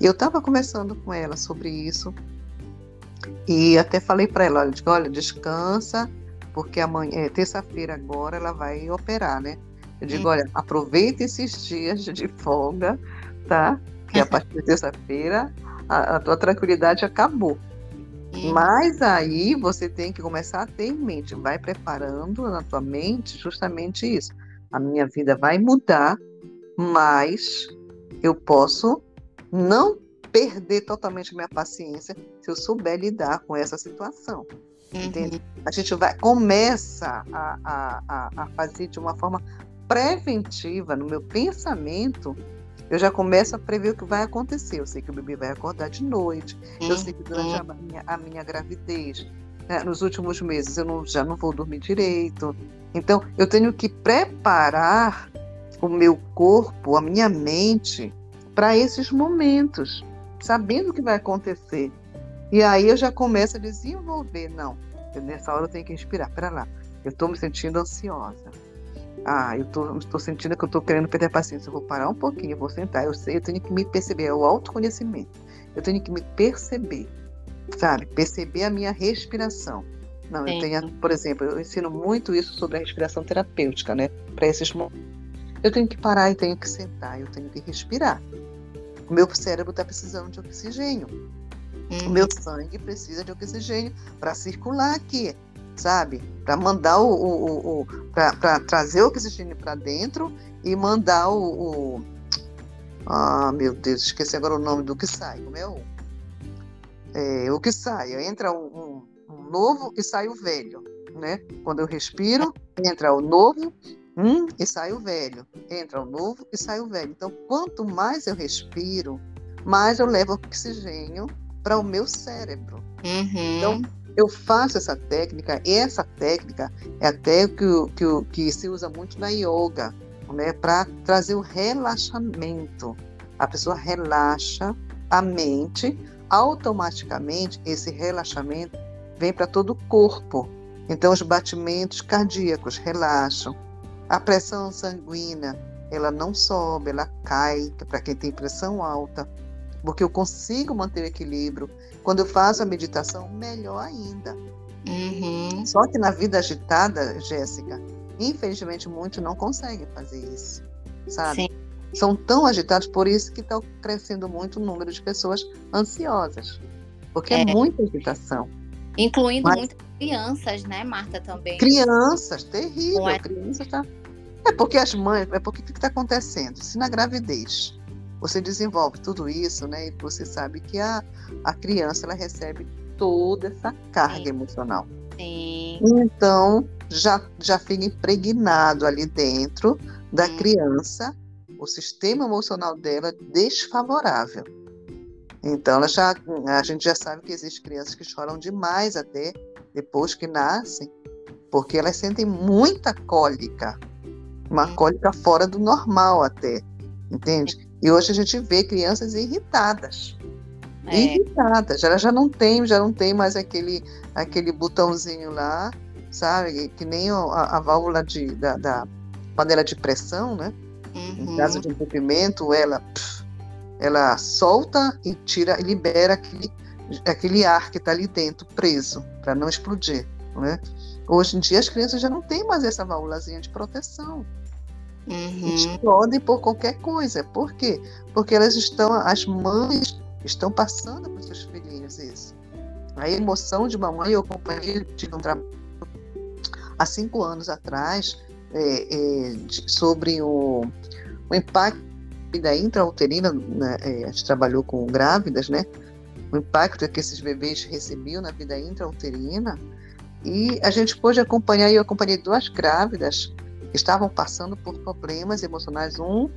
E eu estava conversando com ela sobre isso e até falei para ela, olha, olha, descansa, porque amanhã, é, terça-feira agora ela vai operar, né? Eu digo, olha, aproveita esses dias de folga, tá? Que a partir de terça-feira a, a, tua tranquilidade acabou. Mas aí você tem que começar a ter em mente, vai preparando na tua mente justamente isso. A minha vida vai mudar, mas eu posso não perder totalmente minha paciência se eu souber lidar com essa situação. Uhum. A gente vai começa a, a, a, fazer de uma forma preventiva no meu pensamento. Eu já começo a prever o que vai acontecer. Eu sei que o bebê vai acordar de noite. Uhum. Eu sei que durante a minha, a minha gravidez, né, nos últimos meses, eu não, já não vou dormir direito. Então, eu tenho que preparar o meu corpo, a minha mente, para esses momentos sabendo o que vai acontecer. E aí eu já começo a desenvolver, não, nessa hora eu tenho que respirar, pera lá, eu estou me sentindo ansiosa. Ah, eu estou sentindo que eu estou querendo perder a paciência. Eu vou parar um pouquinho, eu vou sentar. Eu sei, eu tenho que me perceber. É o autoconhecimento. Eu tenho que me perceber, sabe? Perceber a minha respiração. Não, Sim. eu tenho, por exemplo, eu ensino muito isso sobre a respiração terapêutica, né? Para esses momentos. Eu tenho que parar e tenho que sentar, eu tenho que respirar. O meu cérebro está precisando de oxigênio. Uhum. O meu sangue precisa de oxigênio para circular aqui, sabe? Para mandar o, o, o para trazer o oxigênio para dentro e mandar o, o, ah, meu Deus, esqueci agora o nome do que sai. Como é o é, o que sai? Entra um, um, novo e sai o velho, né? Quando eu respiro, entra o novo Hum, e sai o velho. Entra o novo e sai o velho. Então, quanto mais eu respiro, mais eu levo oxigênio para o meu cérebro. Uhum. Então, eu faço essa técnica, e essa técnica é até que, que, que se usa muito na yoga, né, para trazer o relaxamento. A pessoa relaxa a mente, automaticamente esse relaxamento vem para todo o corpo. Então, os batimentos cardíacos relaxam, a pressão sanguínea, ela não sobe, ela cai para quem tem pressão alta, porque eu consigo manter o equilíbrio. Quando eu faço a meditação, melhor ainda. Uhum. Só que na vida agitada, Jéssica, infelizmente muitos não conseguem fazer isso, sabe? Sim. são tão agitados, por isso que está crescendo muito o número de pessoas ansiosas, porque é, é muita agitação.
Incluindo Mas, muitas crianças, né, Marta, também.
Crianças, terrível. É... Criança tá... É porque as mães, é porque o que está acontecendo? Se na gravidez você desenvolve tudo isso, né, e você sabe que a, a criança ela recebe toda essa carga Sim. emocional.
Sim.
Então, já, já fica impregnado ali dentro da hum. criança o sistema emocional dela desfavorável. Então, ela já, a gente já sabe que existem crianças que choram demais até depois que nascem, porque elas sentem muita cólica, uma hum. cólica fora do normal até, entende? E hoje a gente vê crianças irritadas. É. Irritadas. Ela já não tem, já não tem mais aquele, aquele botãozinho lá, sabe? Que nem a, a válvula de, da, da, panela de pressão, né? Uhum. Em caso de entupimento, ela, ela solta e tira e libera aquele, aquele ar que está ali dentro, preso, para não explodir. Né? Hoje em dia as crianças já não têm mais essa válvulazinha de proteção. Uhum. Explodem por qualquer coisa. Por quê? Porque elas estão, as mães estão passando para os seus filhinhos isso. A emoção de uma mãe, eu acompanhei de um trabalho há cinco anos atrás é, é, de, sobre o, o impacto da intrauterina, né, é, a gente trabalhou com grávidas, né? O impacto que esses bebês recebiam na vida intrauterina. E a gente pôde acompanhar, eu acompanhei duas grávidas estavam passando por problemas emocionais. Um,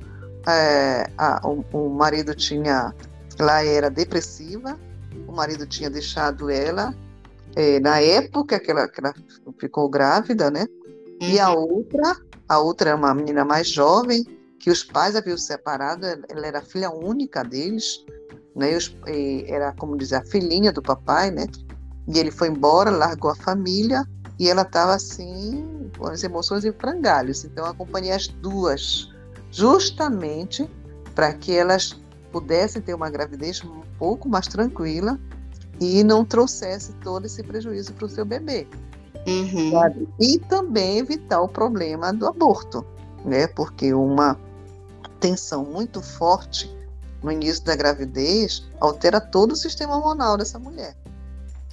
é, a, o, o, marido tinha, ela era depressiva, o marido tinha deixado ela é, na época que ela, que ela, ficou grávida, né? Uhum. E a uhum. outra, a outra é uma menina mais jovem, que os pais haviam separado, ela era filha única deles, né? E, era, como dizer, a filhinha do papai, né? E ele foi embora, largou a família e ela estava assim, as emoções em frangalhos. Então, acompanhei as duas, justamente para que elas pudessem ter uma gravidez um pouco mais tranquila e não trouxesse todo esse prejuízo para o seu bebê.
Uhum.
E também evitar o problema do aborto, né? Porque uma tensão muito forte no início da gravidez altera todo o sistema hormonal dessa mulher.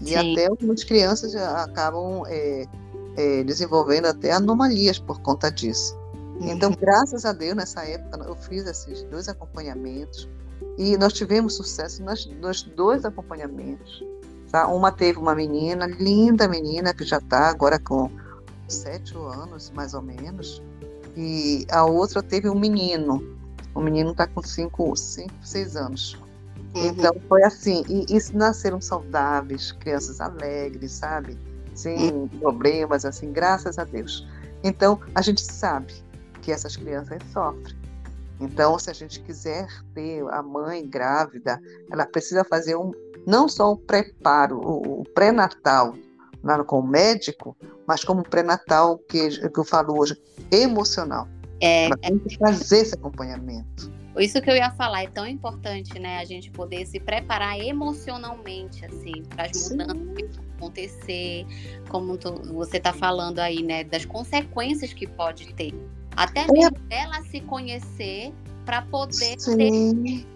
E Sim. até algumas crianças acabam é, é, desenvolvendo até anomalias por conta disso. Uhum. Então, graças a Deus, nessa época, eu fiz esses dois acompanhamentos e nós tivemos sucesso nos, nos dois acompanhamentos. Tá? Uma teve uma menina, linda menina, que já está agora com sete anos, mais ou menos, e a outra teve um menino. O menino está com cinco, cinco, seis anos. Uhum. Então foi assim, e, e nasceram saudáveis, crianças alegres, sabe? Sem problemas, assim, graças a Deus. Então a gente sabe que essas crianças sofrem. Então, se a gente quiser ter a mãe grávida, ela precisa fazer um, não só o preparo, o, o pré-natal com o médico, mas como pré-natal que, que eu falo hoje, emocional.
É,
Ela tem que fazer esse acompanhamento.
Isso que eu ia falar, é tão importante, né? A gente poder se preparar emocionalmente, assim, para as mudanças acontecer, como você está falando aí, né? Das consequências que pode ter. Até é. mesmo é. ela se conhecer para poder Sim. ter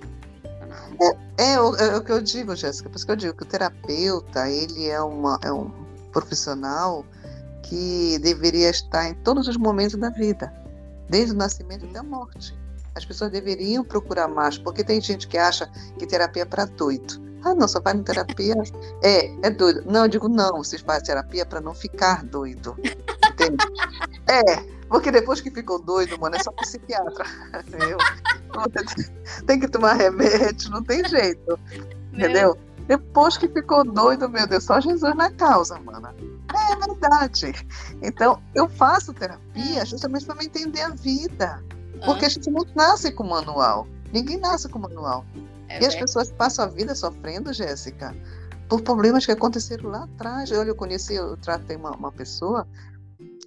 é, é, o, é, o que eu digo, Jéssica, por isso que eu digo que o terapeuta, ele é, uma, é um profissional que deveria estar em todos os momentos da vida, desde o nascimento até a morte. As pessoas deveriam procurar mais, porque tem gente que acha que terapia é para doido. Ah, não, só vai na terapia. É, é doido. Não, eu digo não, vocês fazem terapia para não ficar doido. Entende? É, porque depois que ficou doido, mano, é só psiquiatra. Entendeu? Tem que tomar remédio, não tem jeito. Entendeu? Depois que ficou doido, meu Deus, só Jesus na causa, mano. É verdade. Então, eu faço terapia justamente para me entender a vida. Porque a gente não nasce com manual. Ninguém nasce com manual. É e as pessoas passam a vida sofrendo, Jéssica, por problemas que aconteceram lá atrás. Olha, eu conheci, eu tratei uma, uma pessoa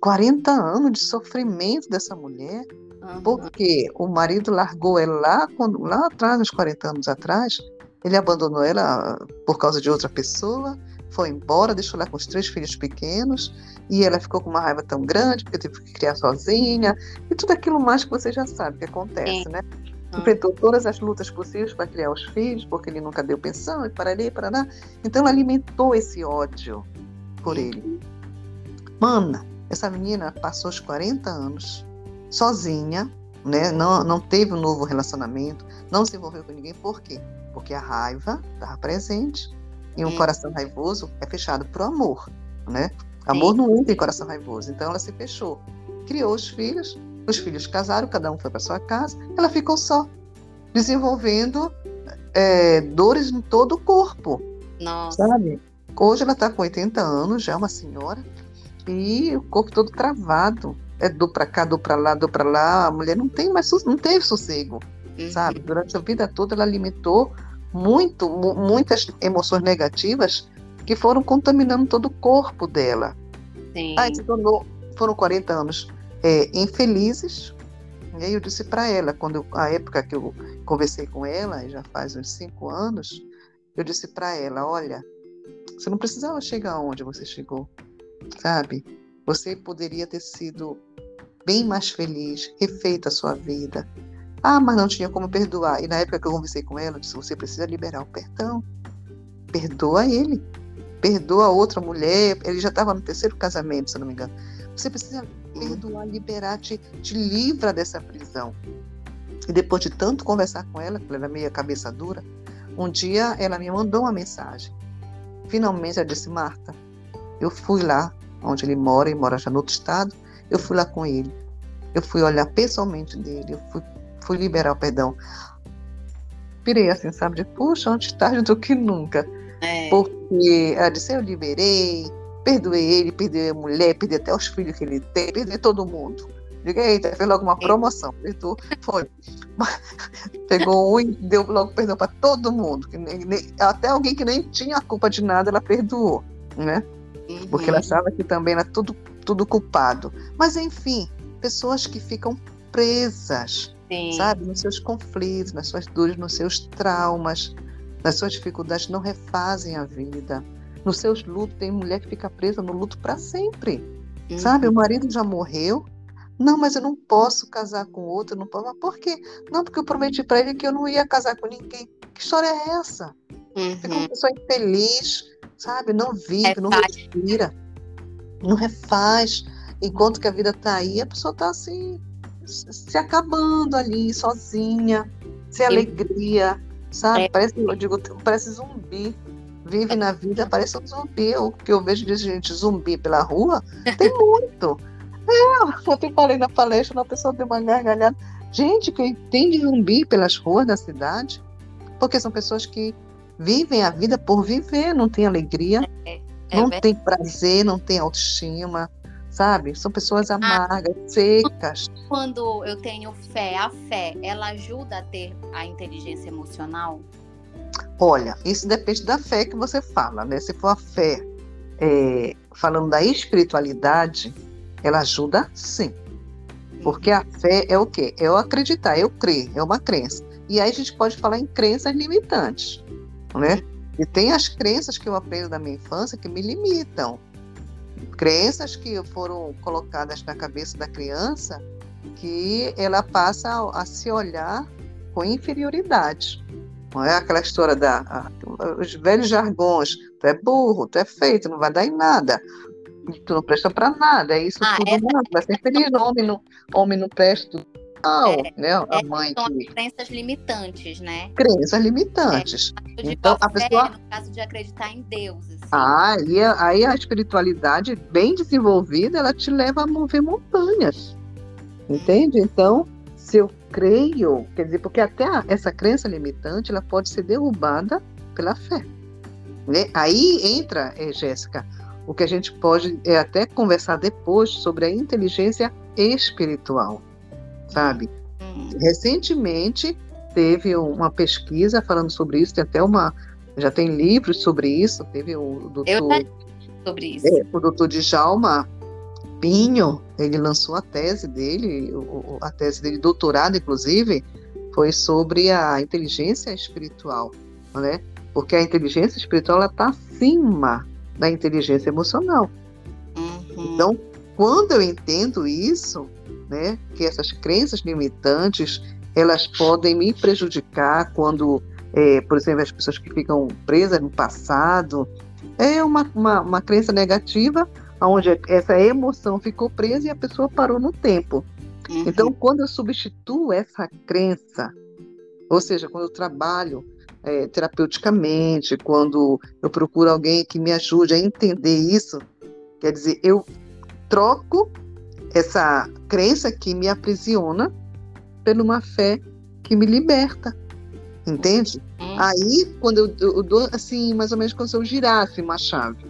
40 anos de sofrimento dessa mulher, uhum. porque o marido largou ela lá, quando, lá atrás, uns 40 anos atrás, ele abandonou ela por causa de outra pessoa, foi embora, deixou ela com os três filhos pequenos, e ela ficou com uma raiva tão grande porque teve que criar sozinha, e tudo aquilo mais que você já sabe que acontece, Sim. né? Hum. Enfrentou todas as lutas possíveis para criar os filhos, porque ele nunca deu pensão e para ali, para lá. Então ela alimentou esse ódio por ele. Mana, essa menina passou os 40 anos sozinha, né? Não, não teve um novo relacionamento, não se envolveu com ninguém. Por quê? Porque a raiva estava presente. E um Sim. coração raivoso é fechado para o amor, né? Amor Sim. não entra em coração raivoso. Então ela se fechou. Criou os filhos, os filhos casaram, cada um foi para sua casa. Ela ficou só, desenvolvendo é, dores em todo o corpo. Nossa. Sabe? Hoje ela está com 80 anos, já é uma senhora, e o corpo todo travado. É do para cá, do para lá, do para lá. A mulher não tem mais, não teve sossego, uhum. sabe? Durante a vida toda ela alimentou muito, muitas emoções negativas que foram contaminando todo o corpo dela. Sim. Aí se tornou, foram 40 anos é, infelizes. E aí eu disse para ela, quando eu, a época que eu conversei com ela, já faz uns cinco anos, eu disse para ela, olha, você não precisava chegar onde você chegou sabe? Você poderia ter sido bem mais feliz, refeito a sua vida. Ah, mas não tinha como perdoar. E na época que eu conversei com ela, eu disse: você precisa liberar o perdão. Perdoa ele. Perdoa outra mulher. Ele já estava no terceiro casamento, se não me engano. Você precisa perdoar, liberar, te, te livra dessa prisão. E depois de tanto conversar com ela, ela era meio cabeça dura, um dia ela me mandou uma mensagem. Finalmente ela disse: Marta, eu fui lá onde ele mora, ele mora já no outro estado. Eu fui lá com ele. Eu fui olhar pessoalmente dele. Eu fui, fui liberar o perdão. Pirei assim, sabe? De puxa, antes tarde do que nunca. É. Porque ela disse: Eu liberei, perdoei ele, perdoei a mulher, perdoei até os filhos que ele tem, perdoei todo mundo. Diga, eita, fez logo uma promoção. Perdoou, foi. Pegou um e deu logo perdão para todo mundo. Até alguém que nem tinha culpa de nada, ela perdoou, né? Uhum. Porque ela achava que também era tudo, tudo culpado. Mas, enfim, pessoas que ficam presas, Sim. sabe, nos seus conflitos, nas suas dores, nos seus traumas, nas suas dificuldades, não refazem a vida. Nos seus lutos, tem mulher que fica presa no luto para sempre. Uhum. Sabe, o marido já morreu. Não, mas eu não posso casar com outro, não posso. Mas por quê? Não, porque eu prometi para ele que eu não ia casar com ninguém. Que história é essa? Uhum. Fica uma pessoa infeliz, sabe? Não vive, é não respira, não refaz. Enquanto que a vida está aí, a pessoa está assim, se acabando ali, sozinha, sem alegria, sabe? É. Parece, eu digo, parece zumbi. Vive na vida, parece um zumbi. O que eu vejo de gente zumbi pela rua, tem muito. É, te falei na palestra, uma pessoa deu uma gargalhada. Gente, que tem zumbi pelas ruas da cidade, porque são pessoas que vivem a vida por viver, não tem alegria, é, é não tem prazer, não tem autoestima, sabe? São pessoas ah, amargas, ah, secas.
Quando eu tenho fé, a fé, ela ajuda a ter a inteligência emocional?
Olha, isso depende da fé que você fala, né? Se for a fé é, falando da espiritualidade, ela ajuda sim. Porque a fé é o quê? É eu acreditar, eu crer, é uma crença. E aí a gente pode falar em crenças limitantes né? E tem as crenças que eu aprendo da minha infância que me limitam. Crenças que foram colocadas na cabeça da criança que ela passa a, a se olhar com inferioridade. Não é aquela história da a, os velhos jargões, tu é burro, tu é feito, não vai dar em nada. Tu não presta para nada, é isso ah, tudo, essa... não, vai ser feliz, homem não, homem não presta é, né? A mãe
são que... crenças limitantes, né?
Crenças limitantes. É, então, a pessoa...
no caso de acreditar em Deus. Assim.
Ah, e aí a espiritualidade bem desenvolvida, ela te leva a mover montanhas. Entende? Então, se eu creio, quer dizer, porque até essa crença limitante, ela pode ser derrubada pela fé. Né? Aí entra, é, Jéssica, o que a gente pode é, até conversar depois sobre a inteligência espiritual sabe? Hum. Recentemente teve uma pesquisa falando sobre isso, tem até uma, já tem livros sobre isso, teve o doutor,
sobre isso.
É, o doutor Djalma Pinho, ele lançou a tese dele, a tese dele, doutorado inclusive, foi sobre a inteligência espiritual, né? Porque a inteligência espiritual está acima da inteligência emocional. Uhum. Então, quando eu entendo isso, né, que essas crenças limitantes elas podem me prejudicar quando, é, por exemplo, as pessoas que ficam presas no passado, é uma, uma, uma crença negativa, onde essa emoção ficou presa e a pessoa parou no tempo. Uhum. Então, quando eu substituo essa crença, ou seja, quando eu trabalho é, terapeuticamente, quando eu procuro alguém que me ajude a entender isso, quer dizer, eu troco essa crença que me aprisiona por uma fé que me liberta. Entende? Hum. Aí, quando eu, eu, dou, assim, mais ou menos como se eu girasse uma chave.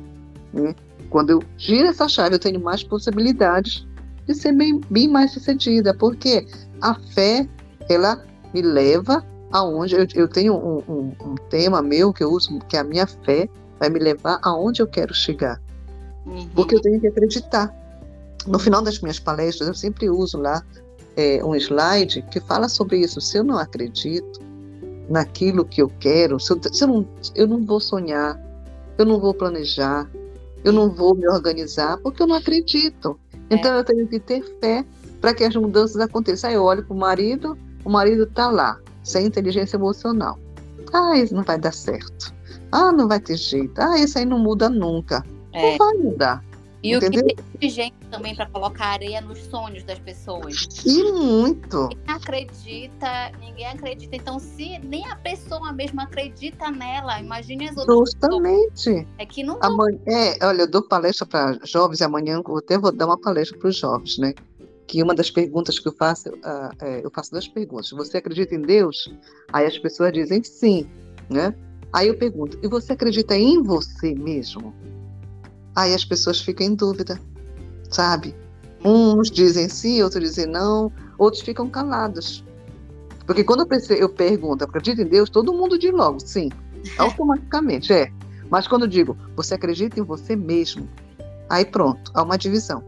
Né? Quando eu giro essa chave, eu tenho mais possibilidades de ser bem, bem mais sucedida, porque a fé, ela me leva aonde eu, eu tenho um, um, um, tema meu que eu uso, que é a minha fé vai me levar aonde eu quero chegar. Uhum. Porque eu tenho que acreditar. No final das minhas palestras, eu sempre uso lá é, um slide que fala sobre isso. Se eu não acredito naquilo que eu quero, se eu, se eu, não, eu não vou sonhar, eu não vou planejar, eu não vou me organizar, porque eu não acredito. Então é. eu tenho que ter fé para que as mudanças aconteçam. Aí eu olho para o marido, o marido está lá, sem inteligência emocional. Ah, isso não vai dar certo. Ah, não vai ter jeito. Ah, isso aí não muda nunca. É. Não vai mudar.
E Entendeu? o que tem gente também para colocar areia nos sonhos das pessoas.
E muito.
Ninguém acredita, ninguém acredita. Então, se nem a pessoa mesma acredita nela, imagine as outras
Justamente.
Pessoas. É que não.
Amanhã, é, olha, eu dou palestra para jovens e amanhã eu até vou dar uma palestra para os jovens, né? Que uma das perguntas que eu faço, uh, é, eu faço duas perguntas. Você acredita em Deus? Aí as pessoas dizem sim, né? Aí eu pergunto, e você acredita em você mesmo? Aí as pessoas ficam em dúvida, sabe? Uns dizem sim, outros dizem não, outros ficam calados. Porque quando eu, pensei, eu pergunto, acredita em Deus, todo mundo diz logo sim, automaticamente, é. Mas quando eu digo, você acredita em você mesmo, aí pronto, há uma divisão,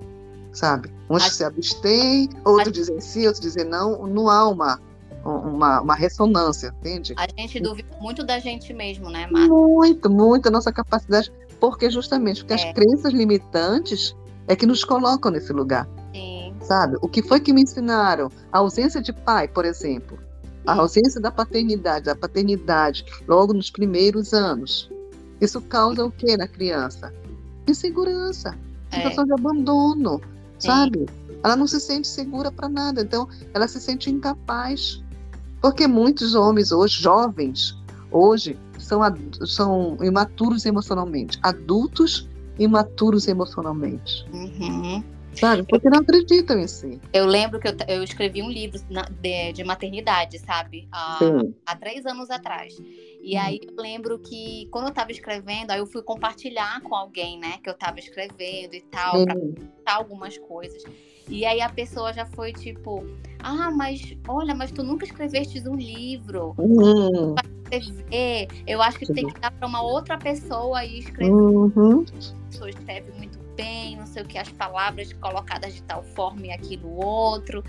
sabe? Uns a... se abstêm, outros a... dizem sim, outros dizem não, não há uma, uma, uma ressonância, entende?
A gente duvida muito da gente mesmo, né, Marta?
Muito, muito, a nossa capacidade porque justamente porque é. as crenças limitantes é que nos colocam nesse lugar. Sim. Sabe? O que foi que me ensinaram? A ausência de pai, por exemplo. A ausência da paternidade, da paternidade, logo nos primeiros anos. Isso causa o que na criança? Insegurança, é. sensação de abandono, Sim. sabe? Ela não se sente segura para nada, então ela se sente incapaz. Porque muitos homens hoje, jovens, hoje, são, são imaturos emocionalmente. Adultos imaturos emocionalmente. Uhum. Sabe? Porque não acreditam em si.
Eu lembro que eu, eu escrevi um livro de, de maternidade, sabe? Há, há, três anos atrás. E hum. aí eu lembro que quando eu estava escrevendo, aí eu fui compartilhar com alguém, né? Que eu estava escrevendo e tal, para contar algumas coisas. E aí a pessoa já foi tipo, ah, mas olha, mas tu nunca escreveste um livro. Uhum. Escrever. Eu acho que Sim. tem que dar para uma outra pessoa e escrever. Uhum. A pessoa escreve muito bem, não sei o que, as palavras colocadas de tal forma e aquilo outro.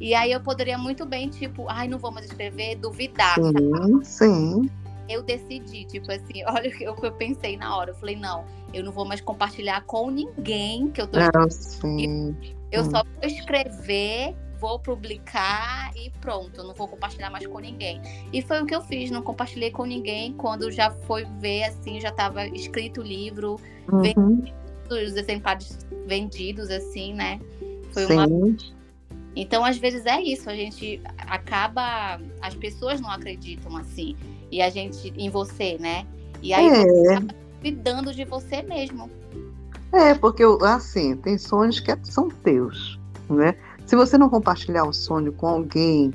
E aí eu poderia muito bem, tipo, ai, não vou mais escrever, duvidar.
Sim, sim.
Eu decidi, tipo assim, olha o que eu pensei na hora. Eu falei, não, eu não vou mais compartilhar com ninguém que eu tô
escrevendo.
Eu só vou escrever, vou publicar e pronto, não vou compartilhar mais com ninguém. E foi o que eu fiz, não compartilhei com ninguém. Quando já foi ver, assim, já estava escrito o livro, uhum. vendido, os exemplares vendidos, assim, né? Foi Sim. uma. Então, às vezes é isso, a gente acaba. As pessoas não acreditam assim. E a gente, em você, né? E aí é. você acaba cuidando de você mesmo.
É, porque assim, tem sonhos que são teus, né? Se você não compartilhar o sonho com alguém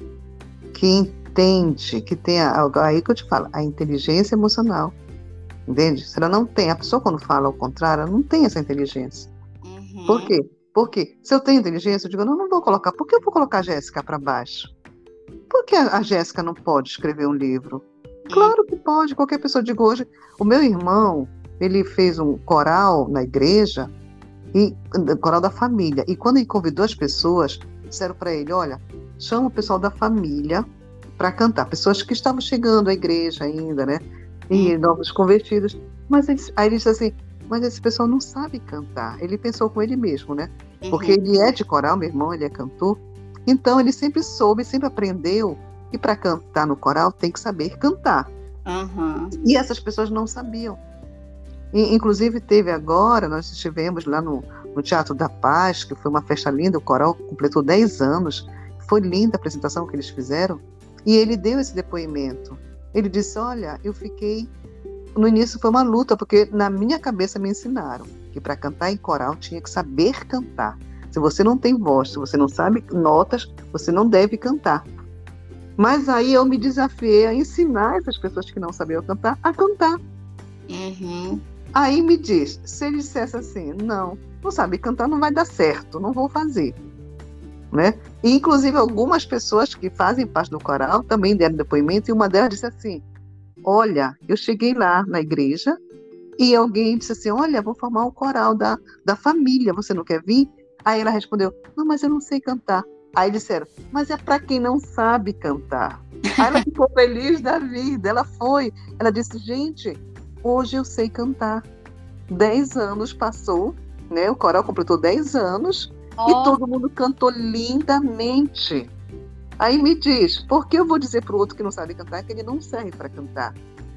que entende, que tem algo, aí que eu te falo, a inteligência emocional, entende? Se ela não tem, a pessoa quando fala ao contrário, ela não tem essa inteligência. Uhum. Por quê? Porque se eu tenho inteligência, eu digo, não, não vou colocar. Por que eu vou colocar a Jéssica para baixo? Por que a Jéssica não pode escrever um livro? Claro que pode, qualquer pessoa. Digo hoje, o meu irmão, ele fez um coral na igreja, e coral da família. E quando ele convidou as pessoas, disseram para ele: olha, chama o pessoal da família para cantar. Pessoas que estavam chegando à igreja ainda, né? E hum. novos convertidos. Mas ele, aí ele disse assim: mas esse pessoal não sabe cantar. Ele pensou com ele mesmo, né? Porque uhum. ele é de coral, meu irmão, ele é cantor. Então ele sempre soube, sempre aprendeu que para cantar no coral tem que saber cantar.
Uhum.
E essas pessoas não sabiam. Inclusive teve agora, nós estivemos lá no, no Teatro da Paz, que foi uma festa linda, o coral completou 10 anos. Foi linda a apresentação que eles fizeram. E ele deu esse depoimento. Ele disse: Olha, eu fiquei. No início foi uma luta, porque na minha cabeça me ensinaram que para cantar em coral tinha que saber cantar. Se você não tem voz, se você não sabe notas, você não deve cantar. Mas aí eu me desafiei a ensinar essas pessoas que não sabiam cantar a cantar.
Uhum.
Aí me diz, se ele dissesse assim, não, não sabe cantar, não vai dar certo, não vou fazer. Né? E, inclusive, algumas pessoas que fazem parte do coral também deram depoimento, e uma delas disse assim: Olha, eu cheguei lá na igreja e alguém disse assim: Olha, vou formar um coral da, da família, você não quer vir? Aí ela respondeu: Não, mas eu não sei cantar. Aí disseram: Mas é para quem não sabe cantar. Aí ela ficou feliz da vida, ela foi. Ela disse: Gente, hoje eu sei cantar. Dez anos passou, né? O coral completou dez anos Oh. E todo mundo cantou lindamente. Aí me diz, por que eu vou dizer para o outro que não sabe cantar que ele não serve para cantar?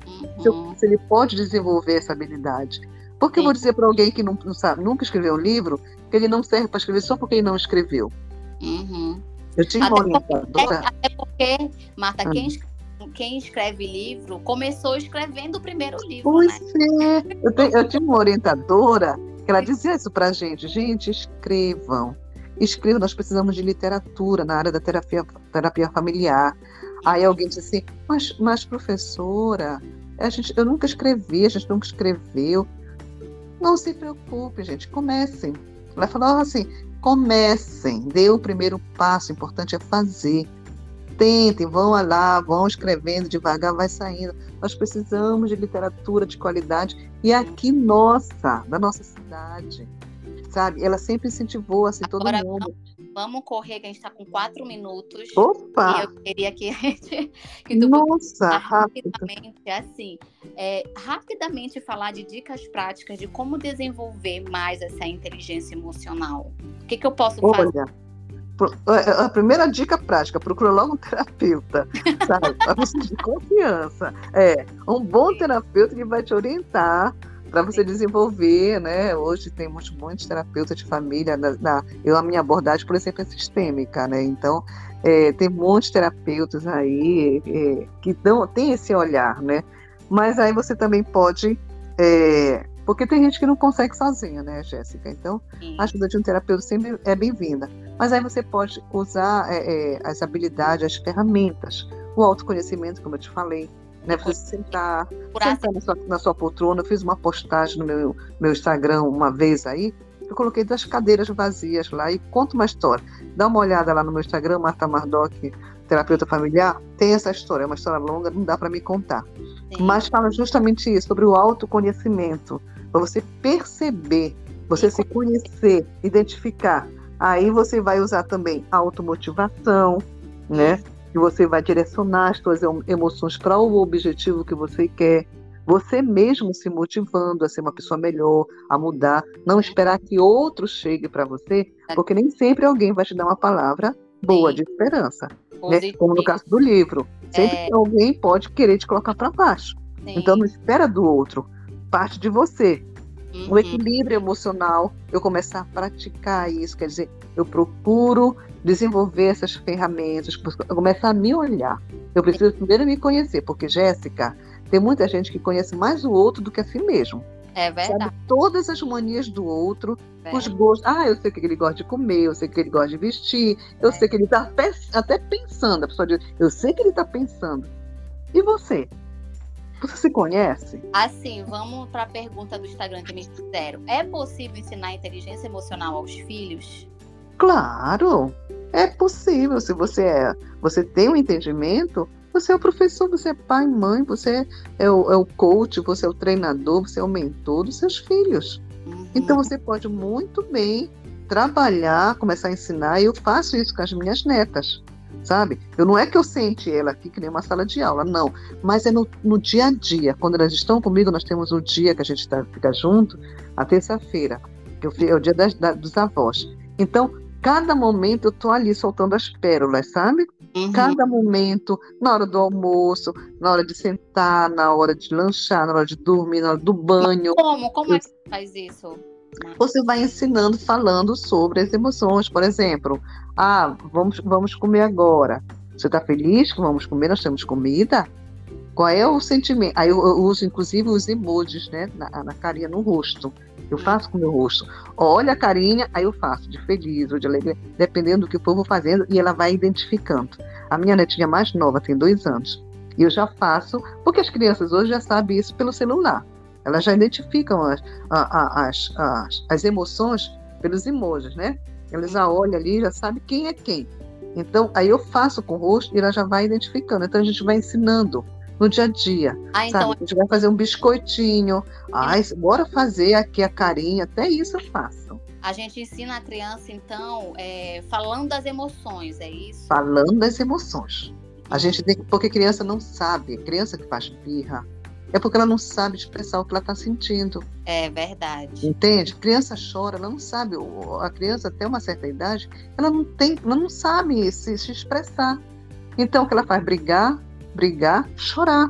Uhum. Se, eu, se, ele pode desenvolver essa habilidade. Por que Sim. eu vou dizer para alguém que não, não, sabe, nunca escreveu um livro que ele não serve para escrever só porque ele não escreveu?
Uhum.
Eu tinha uma orientadora.
Até porque, Marta, quem, hum. Quem escreve livro começou escrevendo o primeiro livro.
Pois
né?
é. Eu, tenho, eu tinha uma orientadora ela dizia isso para gente, gente, escrevam. Escrevam, nós precisamos de literatura na área da terapia, terapia familiar. Aí alguém disse assim, mas, mas professora, a gente, eu nunca escrevi, a gente nunca escreveu. Não se preocupe, gente, comecem. Ela falou assim, comecem, dê o primeiro passo, o importante é fazer. Tentem, vão lá, vão escrevendo devagar, vai saindo. Nós precisamos de literatura de qualidade e aqui nossa, da nossa cidade, sabe? Ela sempre incentivou assim todo
Agora,
mundo.
Vamos correr, que a gente está com quatro minutos.
Opa!
E eu queria que,
que tu Nossa,
rapidamente, assim, é, rapidamente falar de dicas práticas de como desenvolver mais essa inteligência emocional. O que, que eu posso
Olha,
fazer?
A primeira dica prática, procura logo um terapeuta, sabe? Para você de confiança. É, um bom terapeuta que vai te orientar para você desenvolver, né? Hoje temos muitos terapeutas de família. Na, na, eu, a minha abordagem, por exemplo, é sistêmica, né? Então, é, tem muitos terapeutas aí é, que dão, tem esse olhar, né? Mas aí você também pode é, porque tem gente que não consegue sozinha, né, Jéssica? Então, Sim. a ajuda de um terapeuta sempre é bem-vinda. Mas aí você pode usar é, é, as habilidades, as ferramentas, o autoconhecimento, como eu te falei, né? Você sentar, sentar na sua, na sua poltrona. Eu fiz uma postagem no meu, meu Instagram uma vez aí, eu coloquei duas cadeiras vazias lá e conto uma história. Dá uma olhada lá no meu Instagram, Marta Mardoc, terapeuta familiar, tem essa história, é uma história longa, não dá para me contar. Sim. Mas fala justamente isso, sobre o autoconhecimento para você perceber, você se conhecer, identificar. Aí você vai usar também a automotivação, né? E você vai direcionar as suas emoções para o objetivo que você quer. Você mesmo se motivando a ser uma pessoa melhor, a mudar, não esperar que outro chegue para você, porque nem sempre alguém vai te dar uma palavra boa Sim. de esperança, né? Como no caso do livro, sempre é... alguém pode querer te colocar para baixo. Sim. Então não espera do outro, parte de você. Uhum. O equilíbrio emocional, eu começar a praticar isso, quer dizer, eu procuro desenvolver essas ferramentas, começar a me olhar. Eu preciso primeiro me conhecer, porque, Jéssica, tem muita gente que conhece mais o outro do que a si mesmo.
É verdade.
Sabe todas as manias do outro, é. os gostos. Ah, eu sei que ele gosta de comer, eu sei que ele gosta de vestir, eu é. sei que ele está até pensando. A pessoa diz, eu sei que ele está pensando. E você? Você se conhece?
Assim, vamos para a pergunta do Instagram que me fizeram. É possível ensinar inteligência emocional aos filhos?
Claro, é possível. Se você é, você tem um entendimento, você é o professor, você é pai, mãe, você é o, é o coach, você é o treinador, você é o mentor dos seus filhos. Uhum. Então você pode muito bem trabalhar, começar a ensinar. E eu faço isso com as minhas netas. Sabe? Eu não é que eu sente ela aqui que nem uma sala de aula, não. Mas é no, no dia a dia. Quando elas estão comigo, nós temos o dia que a gente tá, fica junto, a terça-feira, que é o dia das, da, dos avós. Então, cada momento eu tô ali soltando as pérolas, sabe? Uhum. Cada momento, na hora do almoço, na hora de sentar, na hora de lanchar, na hora de dormir, na hora do banho.
Como? Como é que você faz isso?
Você vai ensinando, falando sobre as emoções. Por exemplo, ah, vamos, vamos comer agora. Você está feliz que vamos comer? Nós temos comida? Qual é o sentimento? Aí eu, eu uso, inclusive, os emojis, né? Na, na carinha, no rosto. Eu faço com o meu rosto. Olha a carinha, aí eu faço de feliz ou de alegria, dependendo do que o povo fazendo, e ela vai identificando. A minha netinha mais nova tem dois anos. E eu já faço, porque as crianças hoje já sabem isso pelo celular. Elas já identificam as, as, as, as emoções pelos emojis, né? Elas já olham ali, já sabem quem é quem. Então, aí eu faço com o rosto e ela já vai identificando. Então, a gente vai ensinando no dia a dia. Ah, então... A gente vai fazer um biscoitinho. Ai, bora fazer aqui a carinha. Até isso eu faço.
A gente ensina a criança, então, é, falando das emoções, é isso?
Falando das emoções. A gente tem, porque criança não sabe. Criança que faz birra, é porque ela não sabe expressar o que ela está sentindo.
É verdade.
Entende? Criança chora, ela não sabe. A criança até uma certa idade, ela não tem, ela não sabe se, se expressar. Então o que ela faz? Brigar, brigar, chorar,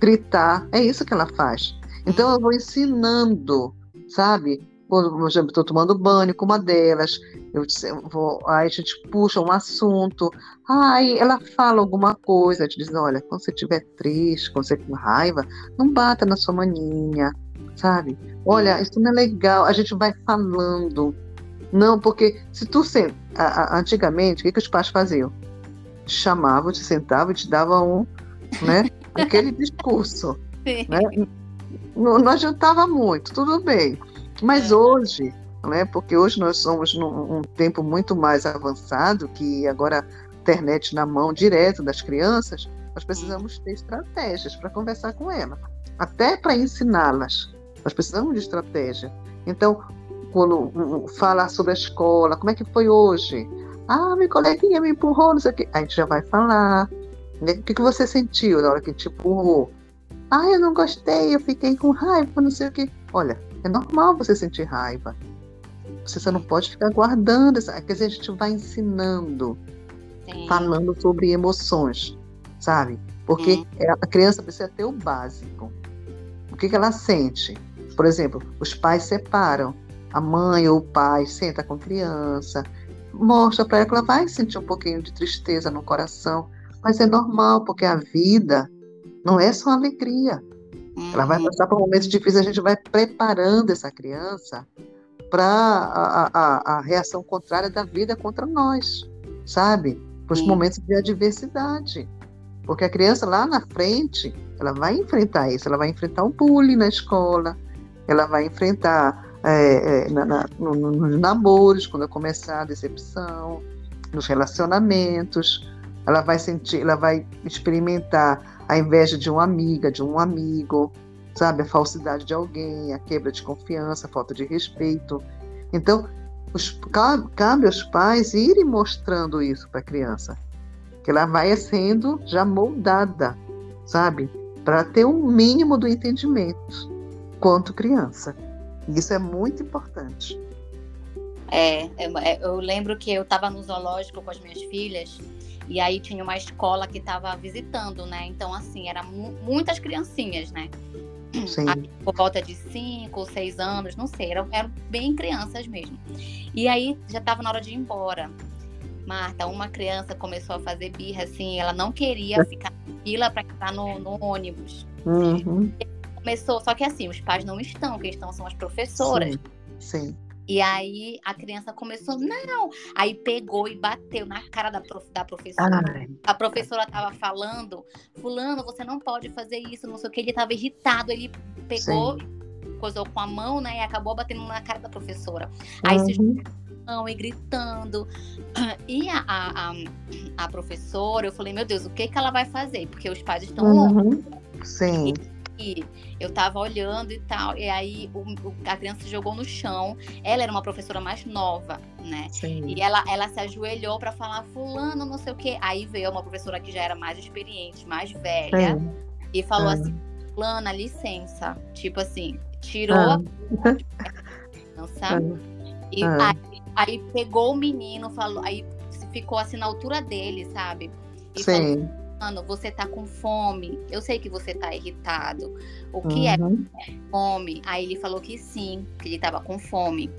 gritar. É isso que ela faz. Então eu vou ensinando, sabe? Por exemplo, estou tomando banho com uma delas, eu vou, aí a gente puxa um assunto, aí ela fala alguma coisa, te diz, olha, quando você estiver triste, quando você com raiva, não bata na sua maninha, sabe? Olha, isso não é legal, a gente vai falando. Não, porque se tu sempre, antigamente, o que, que os pais faziam? Te chamavam, te sentavam e te davam um, né? Aquele discurso. Né? Não, não adiantava muito, tudo bem. Mas é. hoje, né, porque hoje nós somos num um tempo muito mais avançado, que agora internet na mão direto das crianças, nós precisamos ter estratégias para conversar com elas, até para ensiná-las. Nós precisamos de estratégia. Então, quando falar sobre a escola, como é que foi hoje? Ah, meu coleguinha me empurrou, não sei o quê. A gente já vai falar. Né? O que, que você sentiu na hora que te empurrou? Ah, eu não gostei, eu fiquei com raiva, não sei o quê. Olha, é normal você sentir raiva. Você não pode ficar guardando. Essa... Quer dizer, a gente vai ensinando, Sim. falando sobre emoções, sabe? Porque Sim. É, a criança precisa ter o básico. O que, que ela sente? Por exemplo, os pais separam. A mãe ou o pai senta com a criança, mostra para ela que ela vai sentir um pouquinho de tristeza no coração, mas é normal, porque a vida não é só alegria. Ela vai uhum. passar por momentos difíceis, a gente vai preparando essa criança para a, a, a, reação contrária da vida contra nós, sabe? Para os momentos de adversidade. Porque a criança lá na frente, ela vai enfrentar isso, ela vai enfrentar o bullying na escola, ela vai enfrentar é, é, na, na, no, nos namoros, quando começar a decepção, nos relacionamentos, ela vai sentir, ela vai experimentar a inveja de uma amiga, de um amigo, sabe? A falsidade de alguém, a quebra de confiança, a falta de respeito. Então, os, cabe, aos pais irem mostrando isso para a criança, que ela vai sendo já moldada, sabe? Para ter um mínimo do entendimento quanto criança. Isso é muito importante.
É, é, é eu lembro que eu estava no zoológico com as minhas filhas e aí tinha uma escola que estava visitando, né? Então, assim, eram muitas criancinhas, né? Sim. Aí, por volta de 5 ou 6 anos, não sei, eram, eram bem crianças mesmo. E aí já estava na hora de ir embora. Marta, uma criança começou a fazer birra, assim, ela não queria é. ficar na fila para entrar no, no ônibus. Uhum. Começou, só que assim, os pais não estão, quem estão são as professoras.
Sim. Sim.
E aí a criança começou, não. Aí pegou e bateu na cara da, prof, da professora. Ai. A professora tava falando, fulano, você não pode fazer isso, não sei o que. Ele tava irritado, ele pegou, Sim. coisou com a mão, né? E acabou batendo na cara da professora. Aí uhum. se e gritando. E a, a, a, a, professora, eu falei, meu Deus, o que que ela vai fazer? Porque os pais estão
uhum. Sim.
aí eu tava olhando e tal, e aí o, o, a criança se jogou no chão. Ela era uma professora mais nova, né? Sim. E ela, ela se ajoelhou para falar, fulano, não sei o quê. Aí veio uma professora que já era mais experiente, mais velha, Sim. e falou Sim. assim, fulana, licença. Tipo assim, tirou ah. a criança. E ah. aí, aí, pegou o menino, falou, aí ficou assim na altura dele, sabe? E
Sim.
falou, você tá com fome. Eu sei que você tá irritado. O que é uhum. é fome? Aí ele falou que sim, que ele tava com fome.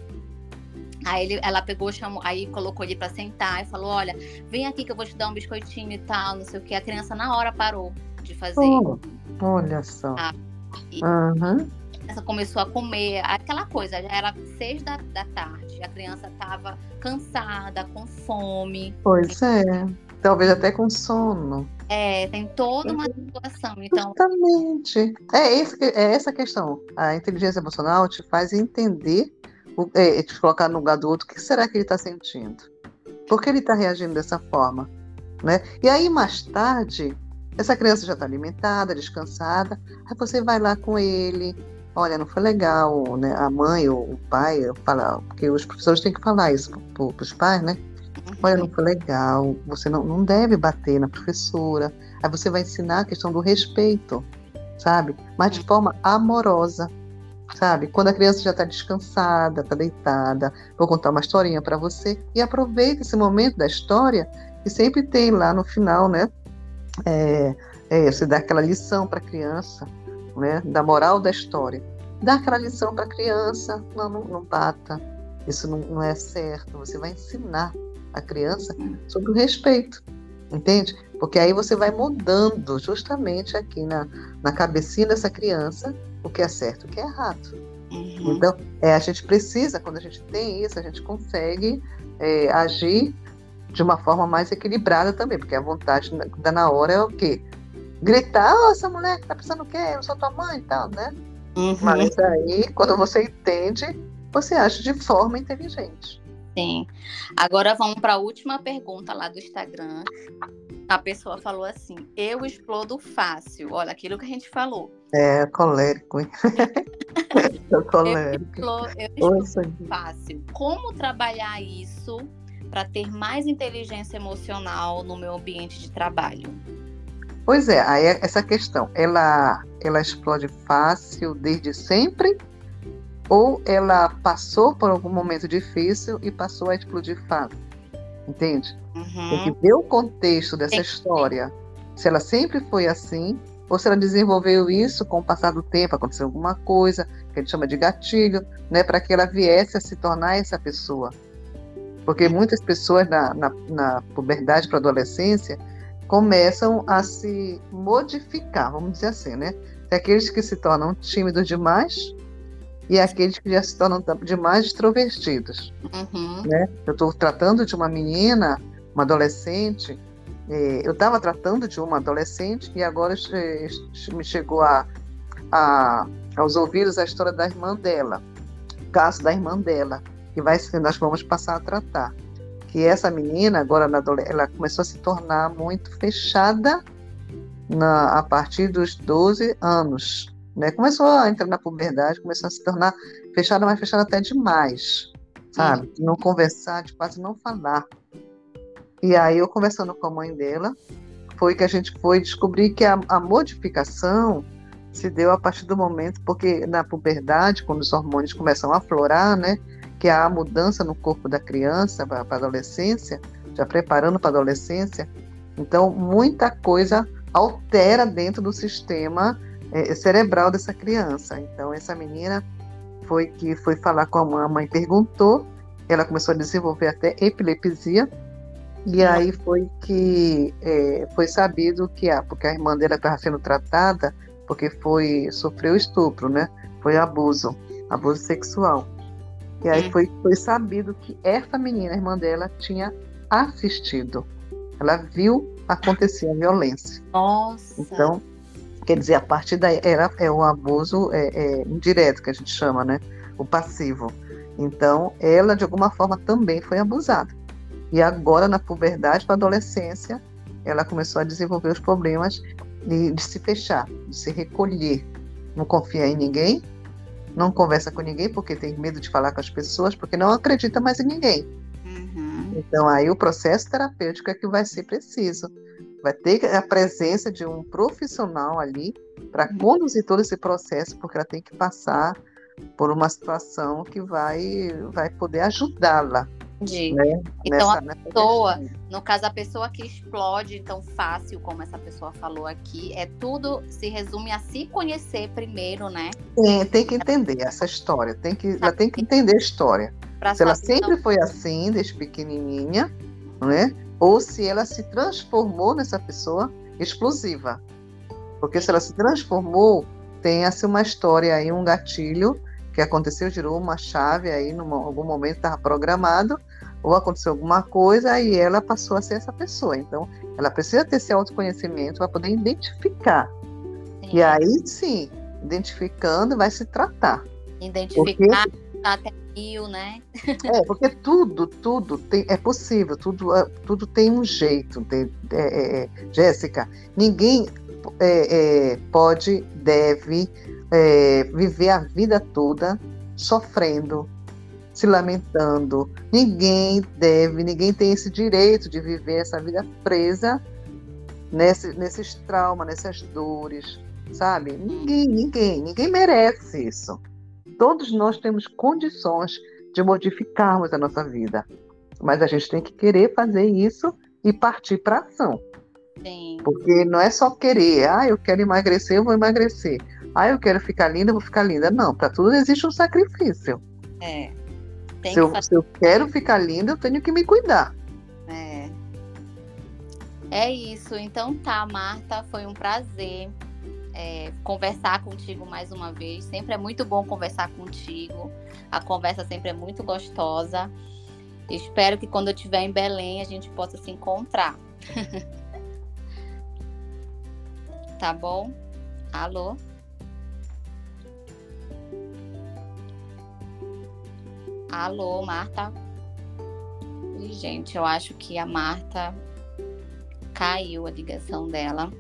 Aí ele, ela pegou, chamou, aí colocou ele para sentar e falou: Olha, vem aqui que eu vou te dar um biscoitinho e tal, não sei o que. A criança na hora parou de fazer. Oh,
olha só.
Ah, e, uhum criança começou a comer, aquela coisa, já era seis da, da tarde, a criança estava cansada, com fome.
Pois é, talvez até com sono.
É, tem toda uma situação. Então...
Exatamente. É, esse, é essa questão. A inteligência emocional te faz entender, é, te colocar no lugar do outro, o que será que ele está sentindo? Por que ele está reagindo dessa forma? Né? E aí, mais tarde, essa criança já está alimentada, descansada, aí você vai lá com ele, olha, não foi legal, né? A mãe ou o pai falar, porque os professores têm que falar isso para os pais, né? Olha, não foi legal, você não, não deve bater na professora. Aí você vai ensinar a questão do respeito, sabe? Mas de forma amorosa, sabe? Quando a criança já está descansada, está deitada, vou contar uma historinha para você e aproveita esse momento da história que sempre tem lá no final, né? É, é, você dá aquela lição para a criança, né, da moral da história. Dar aquela lição para a criança, não, não, não, bata, isso não, não é certo. Você vai ensinar a criança sobre o respeito, entende? Porque aí você vai mudando justamente aqui na, na cabecinha dessa criança o que é certo e o que é errado. Uhum. Então, é, a gente precisa, quando a gente tem isso, a gente consegue é, agir de uma forma mais equilibrada também, porque a vontade da na hora é o quê? gritar, oh, essa mulher tá pensando o quê? Eu sou tua mãe e tal, né? Uhum. Mas aí, quando você entende, você age de forma inteligente.
Sim. Agora vamos para a última pergunta lá do Instagram. A pessoa falou assim: Eu explodo fácil. Olha, aquilo que a gente falou.
É, colérico.
eu colérico. Eu explodo, eu explodo fácil. Como trabalhar isso para ter mais inteligência emocional no meu ambiente de trabalho?
Pois é, aí é essa questão, ela, ela explode fácil desde sempre ou ela passou por algum momento difícil e passou a explodir fácil? Entende? Uhum. Tem que ver o contexto dessa história. Se ela sempre foi assim, ou se ela desenvolveu isso com o passar do tempo, aconteceu alguma coisa, que a gente chama de gatilho, né, para que ela viesse a se tornar essa pessoa. Porque muitas pessoas na, na, na puberdade para adolescência, começam a se modificar, vamos dizer assim, né? Tem aqueles que se tornam tímidos demais e aqueles que já se tornam demais extrovertidos. Uhum. Né? Eu estou tratando de uma menina, uma adolescente, eh, eu estava tratando de uma adolescente e agora me chegou a, a, aos ouvidos a história da irmã dela, o caso da irmã dela, que vai, nós vamos passar a tratar que essa menina, agora na ela começou a se tornar muito fechada na, a partir dos 12 anos. Né? Começou a entrar na puberdade, começou a se tornar fechada, mas fechada até demais, sabe? De não conversar, de quase não falar. E aí eu conversando com a mãe dela, foi que a gente foi descobrir que a, a modificação se deu a partir do momento, porque na puberdade, quando os hormônios começam a aflorar, né? que há mudança no corpo da criança para a adolescência, já preparando para a adolescência. Então, muita coisa altera dentro do sistema é, cerebral dessa criança. Então, essa menina foi que foi falar com a mãe, a mãe perguntou, ela começou a desenvolver até epilepsia, e aí foi que é, foi sabido que a, porque a irmã dela estava sendo tratada porque foi sofreu estupro, né? Foi abuso, abuso sexual. E aí foi, foi sabido que essa menina, a irmã dela, tinha assistido. Ela viu acontecer a violência.
Nossa!
Então, quer dizer, a partir daí era, é o abuso é, é, indireto, que a gente chama, né? O passivo. Então, ela, de alguma forma, também foi abusada. E agora, na puberdade para a adolescência, ela começou a desenvolver os problemas de, de se fechar, de se recolher, não confia em ninguém, não conversa com ninguém porque tem medo de falar com as pessoas, porque não acredita mais em ninguém. Uhum. Então aí o processo terapêutico é que vai ser preciso. Vai ter a presença de um profissional ali para uhum. conduzir todo esse processo, porque ela tem que passar por uma situação que vai, vai poder ajudá-la.
Né? Então nessa, a pessoa, no caso a pessoa que explode tão fácil como essa pessoa falou aqui, é tudo se resume a se conhecer primeiro, né?
Tem, tem que entender essa história, tem que, ela tem que entender a história. Pra se ela sempre não... foi assim, desde pequenininha, né? Ou se ela se transformou nessa pessoa explosiva. Porque se ela se transformou, tem-se uma história aí, um gatilho que aconteceu, girou uma chave aí, em algum momento estava programado, ou aconteceu alguma coisa e ela passou a ser essa pessoa. Então, ela precisa ter esse autoconhecimento para poder identificar. Sim. E aí sim, identificando, vai se tratar.
Identificar porque, até mil, né?
é, porque tudo, tudo tem, é possível, tudo, é, tudo tem um jeito. É, é, é Jéssica, ninguém é, é, pode, deve é, viver a vida toda sofrendo, se lamentando. Ninguém deve, ninguém tem esse direito de viver essa vida presa nesse, nesses traumas, nessas dores, sabe? Ninguém, ninguém, ninguém merece isso. Todos nós temos condições de modificarmos a nossa vida, mas a gente tem que querer fazer isso e partir para ação. Sim. Porque não é só querer, ah, eu quero emagrecer, eu vou emagrecer. Ah, eu quero ficar linda, eu vou ficar linda. Não, para tudo existe um sacrifício. É. Se eu, se, eu, quero ficar linda, eu tenho que me cuidar.
É. É isso. Então tá, Marta, foi um prazer é, conversar contigo mais uma vez. Sempre é muito bom conversar contigo. A conversa sempre é muito gostosa. Espero que quando eu estiver em Belém a gente possa se encontrar. Tá bom? Alô? Alô, Marta? gente, eu acho que a Marta caiu a ligação dela.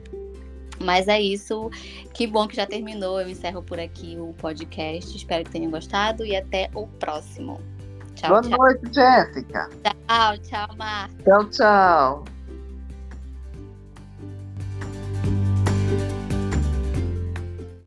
Mas é isso. Que bom que já terminou. Eu encerro por aqui o podcast. Espero que tenham gostado e até o próximo.
Tchau, Boa tchau. noite, Jéssica.
Tchau, tchau, Marta.
Tchau, tchau.